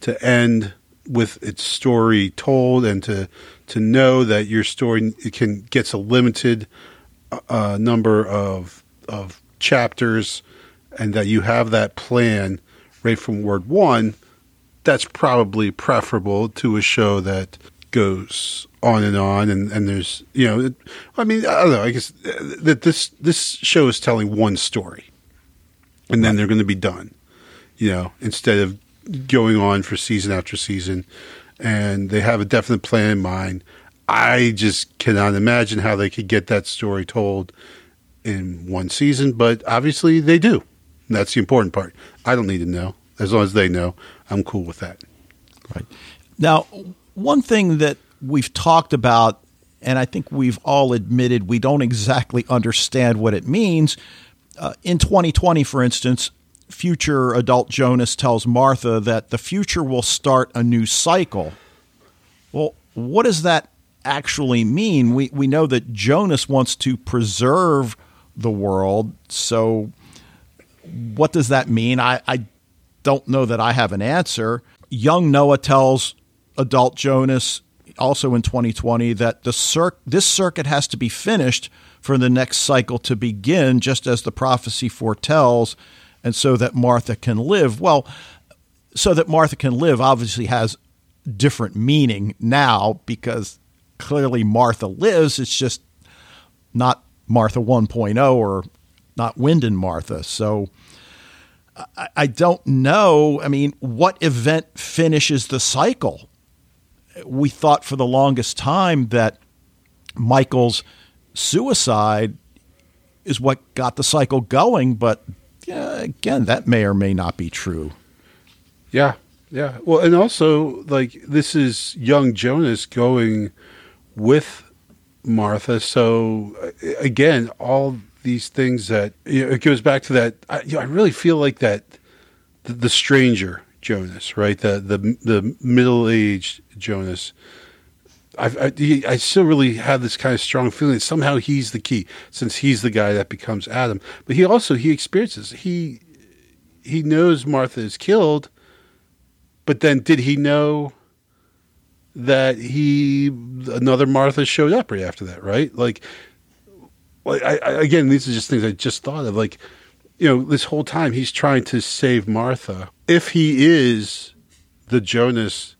to end with its story told and to to know that your story it can gets a limited uh, number of of chapters and that you have that plan right from word one, that's probably preferable to a show that goes on and on and, and there's you know it, I mean I don't know I guess that this this show is telling one story and then they're going to be done you know instead of going on for season after season. And they have a definite plan in mind. I just cannot imagine how they could get that story told in one season, but obviously they do. That's the important part. I don't need to know. As long as they know, I'm cool with that. Right. Now, one thing that we've talked about, and I think we've all admitted we don't exactly understand what it means. Uh, in 2020, for instance, future adult Jonas tells Martha that the future will start a new cycle. Well, what does that actually mean? We, we know that Jonas wants to preserve the world. So, what does that mean? I, I don't know that I have an answer. Young Noah tells adult Jonas also in 2020 that the cir- this circuit has to be finished for the next cycle to begin, just as the prophecy foretells, and so that Martha can live. Well, so that Martha can live obviously has different meaning now because clearly Martha lives. It's just not Martha 1.0 or not Winden Martha. So I, I don't know. I mean, what event finishes the cycle? We thought for the longest time that Michael's suicide is what got the cycle going, but yeah, again, that may or may not be true. Yeah, yeah. Well, and also like this is young Jonas going with Martha. So uh, again, all these things that you know, it goes back to that. I, you know, I really feel like that the, the stranger Jonas, right? The the the middle aged Jonas. I, I, still really have this kind of strong feeling that somehow he's the key, since he's the guy that becomes Adam. But he also he experiences he he knows Martha is killed, but then did he know that he another Martha showed up right after that? Right, like, like I, I, again, these are just things I just thought of. Like, you know, this whole time he's trying to save Martha. If he is the Jonas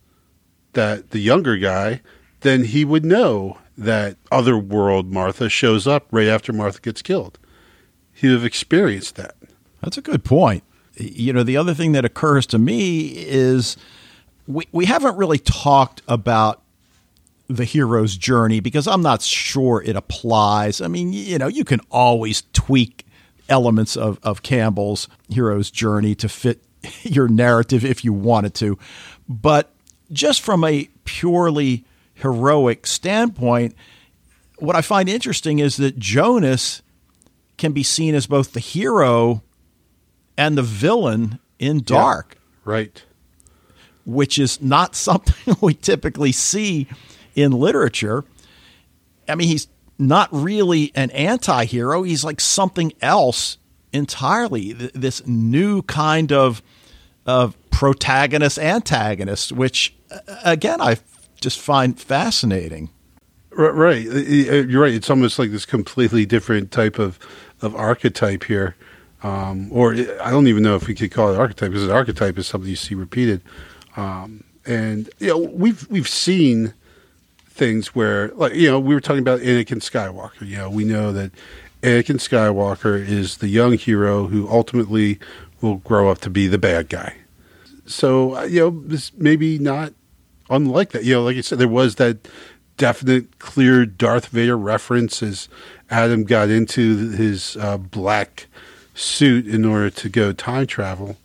that the younger guy then he would know that other world Martha shows up right after Martha gets killed. He would have experienced that. That's a good point. You know, the other thing that occurs to me is we, we haven't really talked about the hero's journey because I'm not sure it applies. I mean, you know, you can always tweak elements of, of Campbell's hero's journey to fit [laughs] your narrative if you wanted to. But just from a purely heroic standpoint, what I find interesting is that Jonas can be seen as both the hero and the villain in Dark. Yeah, right. Which is not [laughs] something we typically see in literature. I mean, he's not really an anti hero, he's like something else entirely. This new kind of of protagonist antagonist, which again I just find fascinating. Right, you're right. It's almost like this completely different type of of archetype here, um, or I don't even know if we could call it archetype because an archetype is something you see repeated. Um, and you know, we've we've seen things where, like you know, we were talking about Anakin Skywalker. You know, we know that Anakin Skywalker is the young hero who ultimately will grow up to be the bad guy. So uh, you know, this maybe not unlike that. You know, like you said, there was that definite, clear Darth Vader reference as Adam got into his uh, black suit in order to go time travel.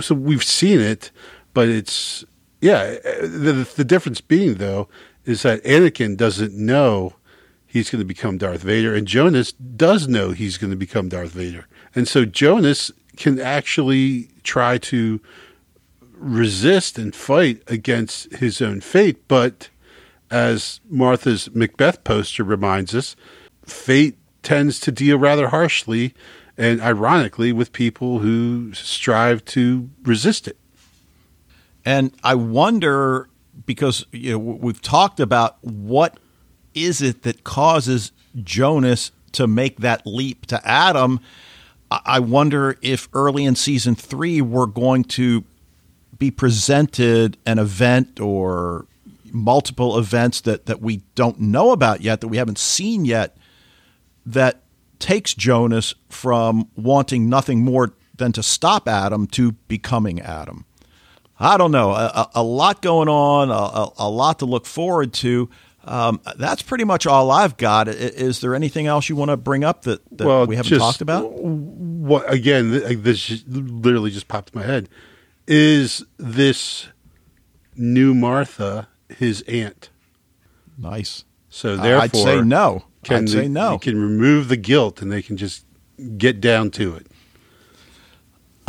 So we've seen it, but it's yeah. Uh, the, the difference being though is that Anakin doesn't know he's going to become Darth Vader, and Jonas does know he's going to become Darth Vader, and so Jonas can actually try to resist and fight against his own fate. But as Martha's Macbeth poster reminds us, fate tends to deal rather harshly and ironically with people who strive to resist it. And I wonder because you know we've talked about what is it that causes Jonas to make that leap to Adam. I wonder if early in season three we're going to be presented an event or multiple events that, that we don't know about yet, that we haven't seen yet, that takes Jonas from wanting nothing more than to stop Adam to becoming Adam. I don't know. A, a lot going on, a, a, lot to look forward to. Um, that's pretty much all I've got. Is there anything else you want to bring up that, that well, we haven't just, talked about? What again? This literally just popped in my head is this new Martha his aunt? Nice. So therefore, I'd say no. Can I'd say no. You can remove the guilt, and they can just get down to it.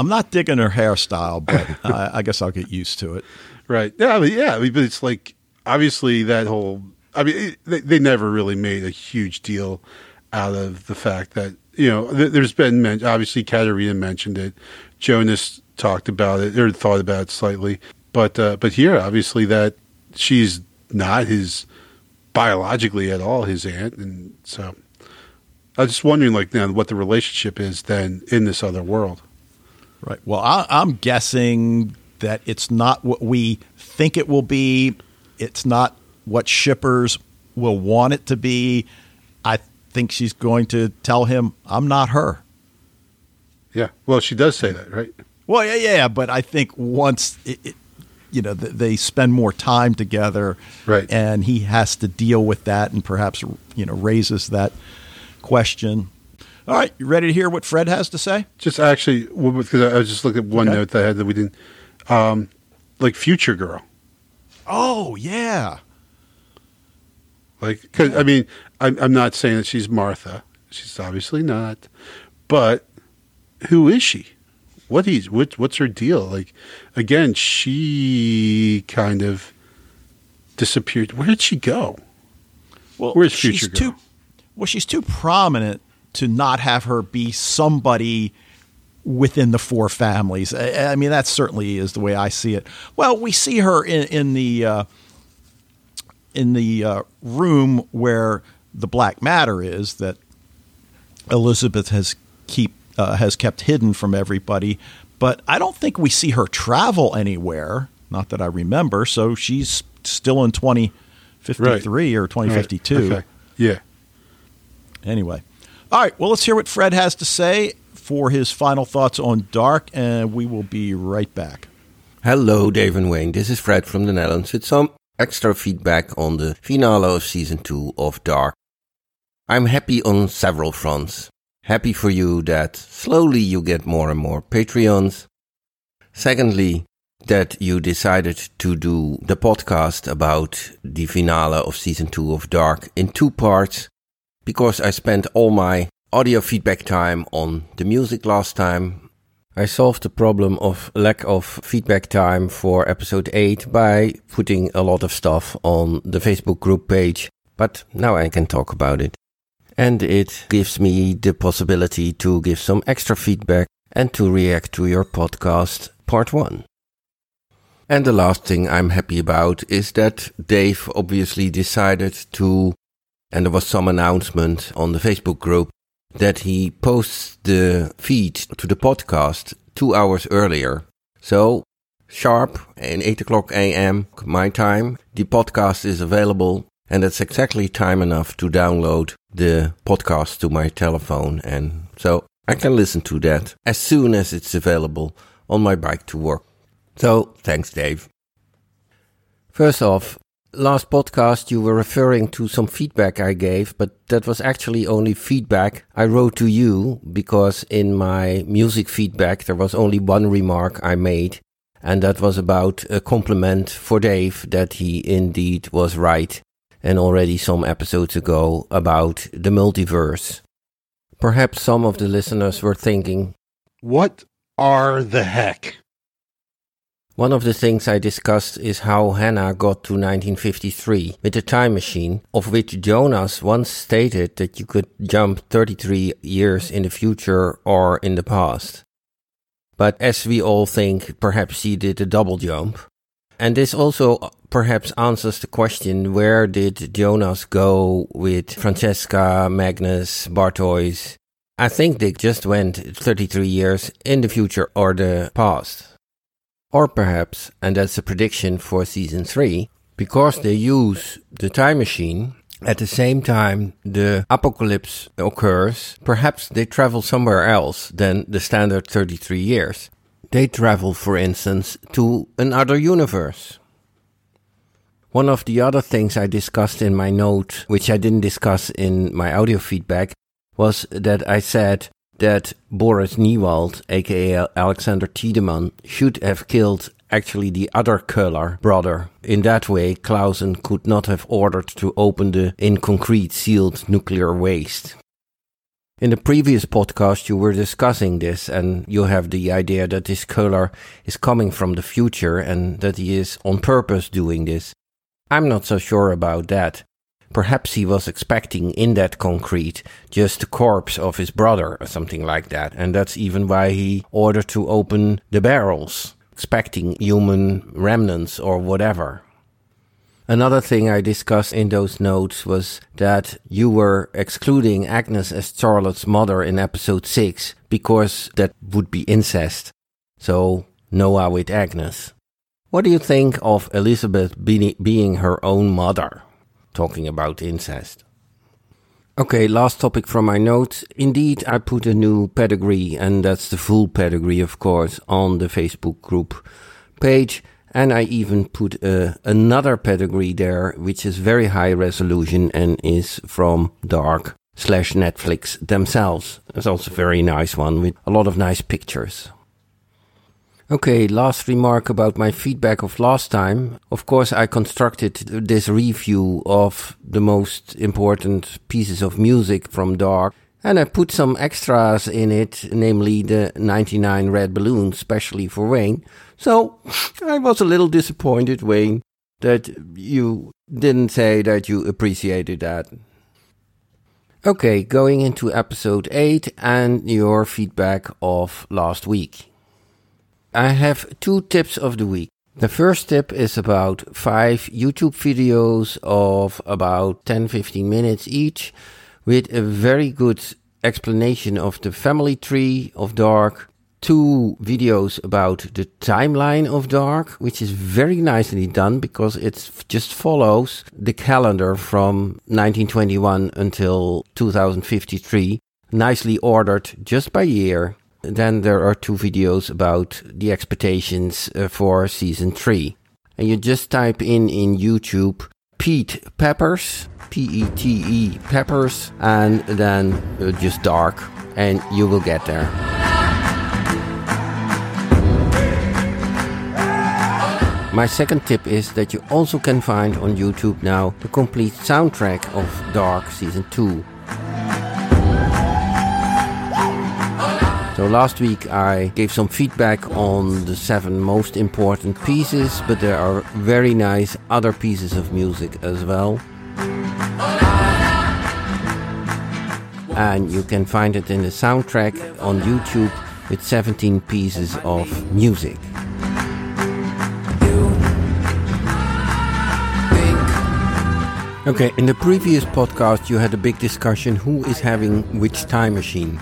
I'm not digging her hairstyle, but [laughs] I, I, guess I'll get used to it. Right? Yeah, but yeah. but it's like obviously that whole. I mean, it, they, they never really made a huge deal out of the fact that you know th- there's been obviously Katharina mentioned it. Jonas talked about it or thought about it slightly. But uh, but here, obviously, that she's not his biologically at all his aunt, and so I was just wondering, like, now what the relationship is then in this other world. Right. Well, I, am guessing that it's not what we think it will be. It's not what shippers will want it to be. I think she's going to tell him, I'm not her. Yeah. Well, she does say that, right? Well, yeah, yeah, but I think once it, it, you know they spend more time together, right, and he has to deal with that, and perhaps you know raises that question. All right, you ready to hear what Fred has to say? Just actually, because I was just looking at one okay. note that I had that we didn't, um, like Future Girl. Oh yeah. Like, cause, I mean, I'm, I'm not saying that she's Martha. She's obviously not. But who is she? What is what, what's her deal? Like, again, she kind of disappeared. Where did she go? Well, where's Future Girl? Too, well, she's too prominent to not have her be somebody within the four families. I, I, mean, that certainly is the way I see it. Well, we see her in, in the uh, in the uh, room where the black matter is that Elizabeth has keep uh, has kept hidden from everybody. But I don't think we see her travel anywhere. Not that I remember. So she's still in twenty fifty three or twenty fifty two. Okay. Yeah. Anyway, all right. Well, let's hear what Fred has to say for his final thoughts on Dark, and we will be right back. Hello, Dave and Wayne. This is Fred from the Netherlands with some extra feedback on the finale of season 2 of Dark. I'm happy on several fronts. Happy for you that slowly you get more and more Patreons. Secondly, that you decided to do the podcast about the finale of season 2 of Dark in two parts because I spent all my audio feedback time on the music last time I solved the problem of lack of feedback time for episode 8 by putting a lot of stuff on the Facebook group page, but now I can talk about it. And it gives me the possibility to give some extra feedback and to react to your podcast part 1. And the last thing I'm happy about is that Dave obviously decided to, and there was some announcement on the Facebook group, that he posts the feed to the podcast two hours earlier. So, sharp in 8 o'clock a.m. my time, the podcast is available and it's exactly time enough to download the podcast to my telephone and so I can listen to that as soon as it's available on my bike to work. So, thanks Dave. First off, last podcast you were referring to some feedback I gave, but that was actually only feedback I wrote to you because in my music feedback there was only one remark I made, and that was about a compliment for Dave that he indeed was right, and already some episodes ago about the multiverse. Perhaps some of the listeners were thinking, What are the heck? One of the things I discussed is how Hannah got to 1953 with a time machine, of which Jonas once stated that you could jump 33 years in the future or in the past. But as we all think, perhaps he did a double jump. And this also uh, perhaps answers the question where did Jonas go with Franziska, Magnus, Bartosz? I think they just went 33 years in the future or the past. Or perhaps, and that's a prediction for season 3, because they use the time machine at the same time the apocalypse occurs, perhaps they travel somewhere else than the standard 33 years. They travel, for instance, to another universe. One of the other things I discussed in my note, which I didn't discuss in my audio feedback, was that I said that Boris Niewald, aka Alexander Tiedemann, should have killed actually the other Köhler brother. In that way, Clausen could not have ordered to open the in concrete sealed nuclear waste. In the previous podcast, you were discussing this, and you have the idea that this Köhler is coming from the future and that he is on purpose doing this. I'm not so sure about that. Perhaps he was expecting in that concrete just the corpse of his brother or something like that. And that's even why he ordered to open the barrels, expecting human remnants or whatever. Another thing I discussed in those notes was that you were excluding Agnes as Charlotte's mother in episode 6 because that would be incest. So Noah with Agnes. What do you think of Elizabeth be- being her own mother? Talking about incest. Okay, last topic from my notes. Indeed, I put a new pedigree, and that's the full pedigree, of course, on the Facebook group page. And I even put uh, another pedigree there, which is very high resolution and is from Dark slash Netflix themselves. It's also a very nice one with a lot of nice pictures. Okay, last remark about my feedback of last time. Of course, I constructed this review of the most important pieces of music from Dark. And I put some extras in it, namely the 99 red balloons, specially for Wayne. So I was a little disappointed, Wayne, that you didn't say that you appreciated that. Okay, going into episode 8 and your feedback of last week. I have two tips of the week. The first tip is about five YouTube videos of about 10 15 minutes each with a very good explanation of the family tree of Dark. Two videos about the timeline of Dark, which is very nicely done because it just follows the calendar from 1921 until 2053, nicely ordered just by year then there are two videos about the expectations uh, for season three. And you just type in in YouTube Pete Peppers, P E T E Peppers, and then uh, just dark, and you will get there. My second tip is that you also can find on YouTube now the complete soundtrack of Dark Season 2. So last week I gave some feedback on the seven most important pieces, but there are very nice other pieces of music as well. And you can find it in the soundtrack on YouTube with 17 pieces of music. Okay, in the previous podcast, you had a big discussion who is having which time machine.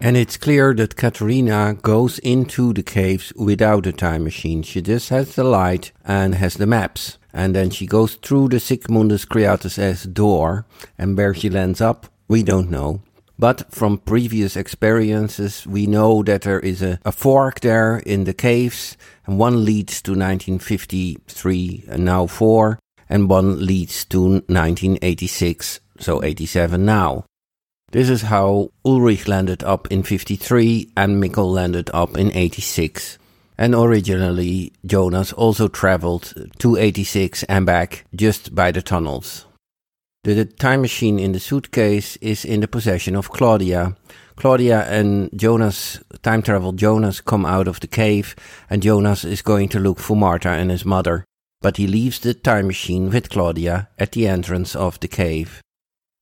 And it's clear that Katharina goes into the caves without a time machine. She just has the light and has the maps. And then she goes through the Sic Mundus Creatus Est door. And where she lands up, we don't know. But from previous experiences, we know that there is a, a fork there in the caves, and one leads to 1953 and now 4, and one leads to 1986, so 87 now. This is how Ulrich landed up in 53 and Mikkel landed up in 86. And originally, Jonas also traveled to 86 and back just by the tunnels. The time machine in the suitcase is in the possession of Claudia. Claudia and Jonas, time travel Jonas, come out of the cave, and Jonas is going to look for Martha and his mother. But he leaves the time machine with Claudia at the entrance of the cave.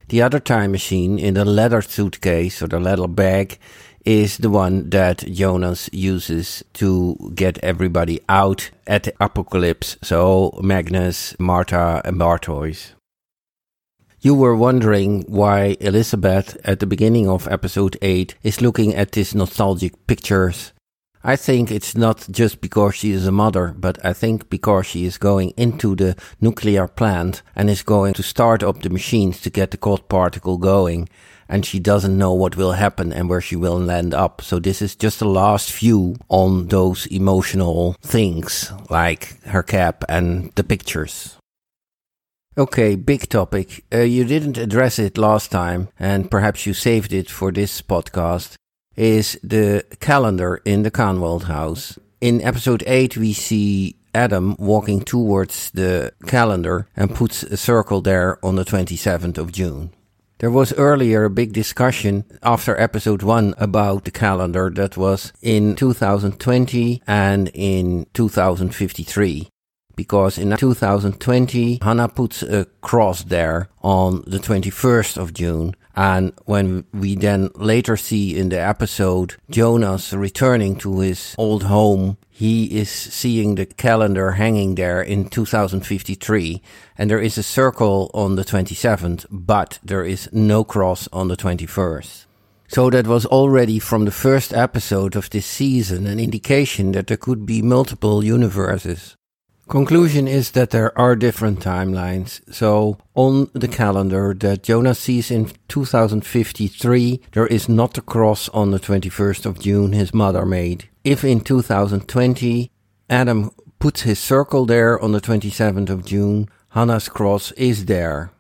The other time machine in the leather suitcase or the leather bag is the one that Jonas uses to get everybody out at the apocalypse. So Magnus, Martha, and Bartosz. You were wondering why Elizabeth at the beginning of episode 8 is looking at these nostalgic pictures I think it's not just because she is a mother, but I think because she is going into the nuclear plant and is going to start up the machines to get the God particle going. And she doesn't know what will happen and where she will land up. So this is just a last view on those emotional things like her cap and the pictures. Okay, big topic. Uh, you didn't address it last time, and perhaps you saved it for this podcast is the calendar in the Kahnwald house. In episode 8, we see Adam walking towards the calendar and puts a circle there on the 27th of June. There was earlier a big discussion after episode 1 about the calendar that was in 2020 and in 2053 because in 2020 Hannah puts a cross there on the 21st of June. And when we then later see in the episode Jonas returning to his old home, he is seeing the calendar hanging there in 2053. And there is a circle on the 27th, but there is no cross on the 21st. So that was already from the first episode of this season an indication that there could be multiple universes. Conclusion is that there are different timelines. So on the calendar that Jonas sees in 2053, there is not a cross on the 21st of June his mother made. If in 2020 Adam puts his circle there on the 27th of June, Hannah's cross is there.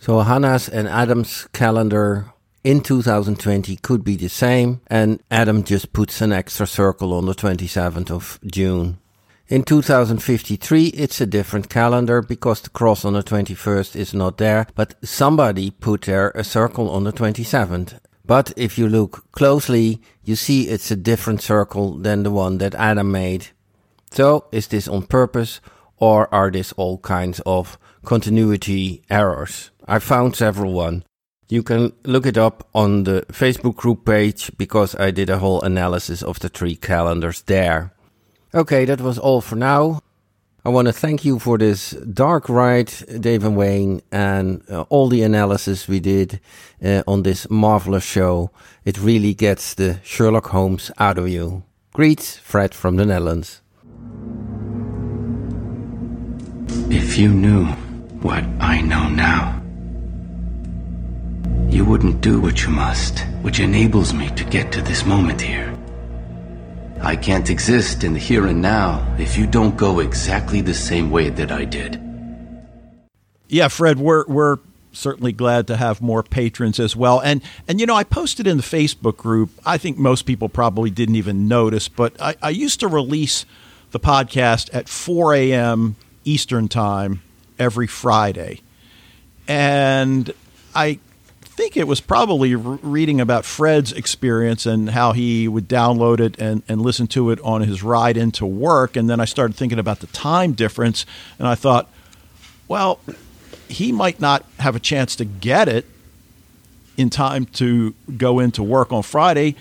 So Hannah's and Adam's calendar in 2020 could be the same, and Adam just puts an extra circle on the 27th of June. In 2053, it's a different calendar because the cross on the 21st is not there, but somebody put there a circle on the 27th. But if you look closely, you see it's a different circle than the one that Adam made. So, is this on purpose or are this all kinds of continuity errors? I found several one. You can look it up on the Facebook group page because I did a whole analysis of the three calendars there. Okay, that was all for now. I want to thank you for this dark ride, Dave and Wayne, and uh, all the analysis we did uh, on this marvelous show. It really gets the Sherlock Holmes out of you. Greets, Fred from the Netherlands. If you knew what I know now, you wouldn't do what you must, which enables me to get to this moment here. I can't exist in the here and now if you don't go exactly the same way that I did. Yeah, Fred, we're we're certainly glad to have more patrons as well. And and you know, I posted in the Facebook group. I think most people probably didn't even notice, but I, I used to release the podcast at 4 a.m. Eastern time every Friday, and I think it was probably re- reading about Fred's experience and how he would download it and, and listen to it on his ride into work. And then I started thinking about the time difference, and I thought, well, he might not have a chance to get it in time to go into work on Friday.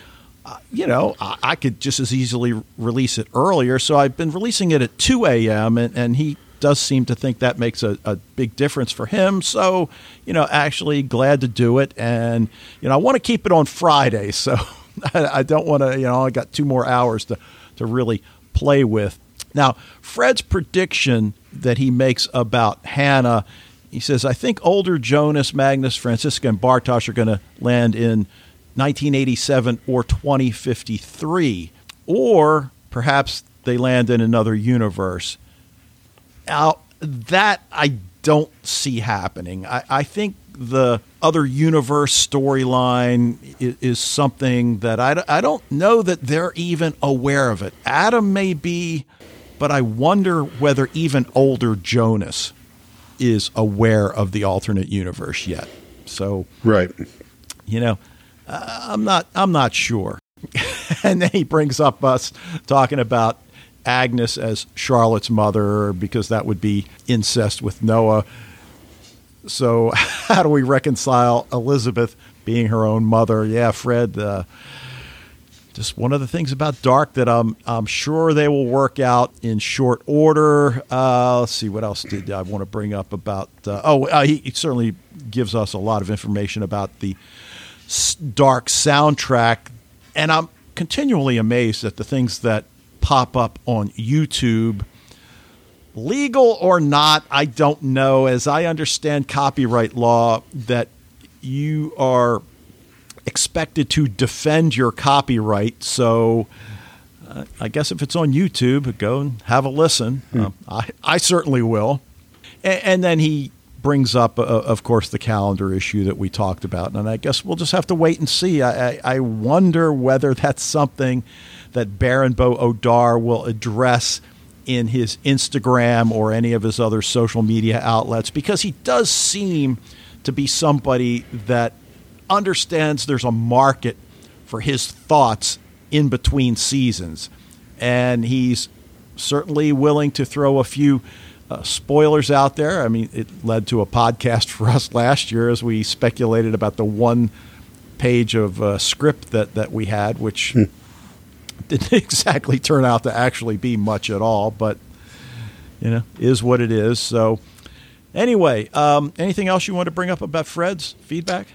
Uh, you know, I, I, could just as easily release it earlier. So I've been releasing it at 2 a.m., and, and he does seem to think that makes a, a big difference for him. So, you know, actually glad to do it. And, you know, I want to keep it on Friday. [laughs] So I, I don't want to, you know, I got two more hours to, to really play with. Now, Fred's prediction that he makes about Hannah, he says, I think older Jonas, Magnus, Franziska, and Bartosz are going to land in 1987 or 2053. Or perhaps they land in another universe. Now, that I don't see happening. I, I think the other universe storyline is, is, something that I, I don't know that they're even aware of it. Adam may be, but I wonder whether even older Jonas is aware of the alternate universe yet. So, right, you know, uh, I'm not I'm not sure. [laughs] and then he brings up us talking about Agnes as Charlotte's mother because that would be incest with Noah. So, [laughs] how do we reconcile Elizabeth being her own mother? Yeah, Fred. Uh, just one of the things about Dark that I'm I'm sure they will work out in short order. Uh, let's see what else did I want to bring up about. Uh, oh, uh, he, he, certainly gives us a lot of information about the Dark soundtrack, and I'm continually amazed at the things that pop up on YouTube. Legal or not, I don't know. As I understand copyright law, that you are expected to defend your copyright. So uh, I guess if it's on YouTube, go and have a listen. Hmm. Uh, I, I certainly will. And, and then he brings up, uh, of course, the calendar issue that we talked about. And I guess we'll just have to wait and see. I, I, I wonder whether that's something that Baran bo Odar will address in his Instagram or any of his other social media outlets because he does seem to be somebody that understands there's a market for his thoughts in between seasons. And he's certainly willing to throw a few uh, spoilers out there. I mean, it led to a podcast for us last year as we speculated about the one page of uh, script that, that we had, which. Didn't [laughs] exactly turn out to actually be much at all, but you know, is what it is. So, anyway, um, anything else you want to bring up about Fred's feedback?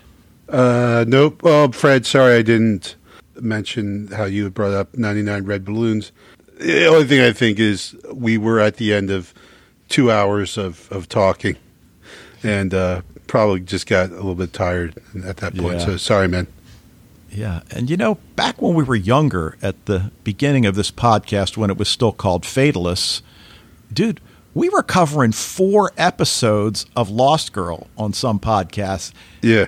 Uh, nope. Oh, Fred, sorry I didn't mention how you had brought up 99 Red Balloons. The only thing I think is we were at the end of two hours of, of talking and uh, probably just got a little bit tired at that point. Yeah. So sorry, man. Yeah. And you know, back when we were younger at the beginning of this podcast, when it was still called Fatalists, dude, we were covering four episodes of Lost Girl on some podcasts. Yeah.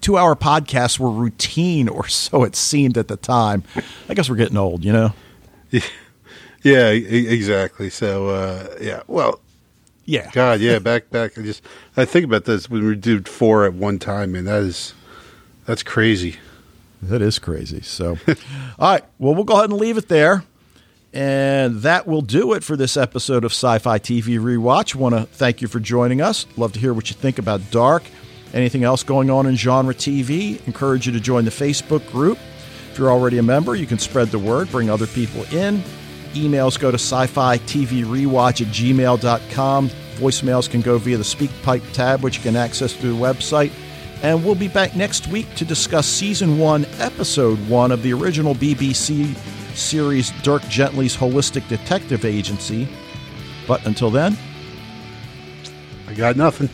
Two hour podcasts were routine, or so it seemed at the time. I guess we're getting old, you know? [laughs] Yeah, e- exactly. So, uh, yeah. Well, Yeah. God, yeah. Back, back. I just I think about this when we did four at one time, and that is that's crazy. That is crazy. So, [laughs] all right. Well, we'll go ahead and leave it there. And that will do it for this episode of Sci Fi TV Rewatch. Want to thank you for joining us. Love to hear what you think about Dark. Anything else going on in genre TV? Encourage you to join the Facebook group. If you're already a member, you can spread the word, bring other people in. Emails go to sci fi TV rewatch at gmail.com. Voicemails can go via the SpeakPipe tab, which you can access through the website. And we'll be back next week to discuss season one, episode one of the original BBC series Dirk Gently's Holistic Detective Agency. But until then, I got nothing.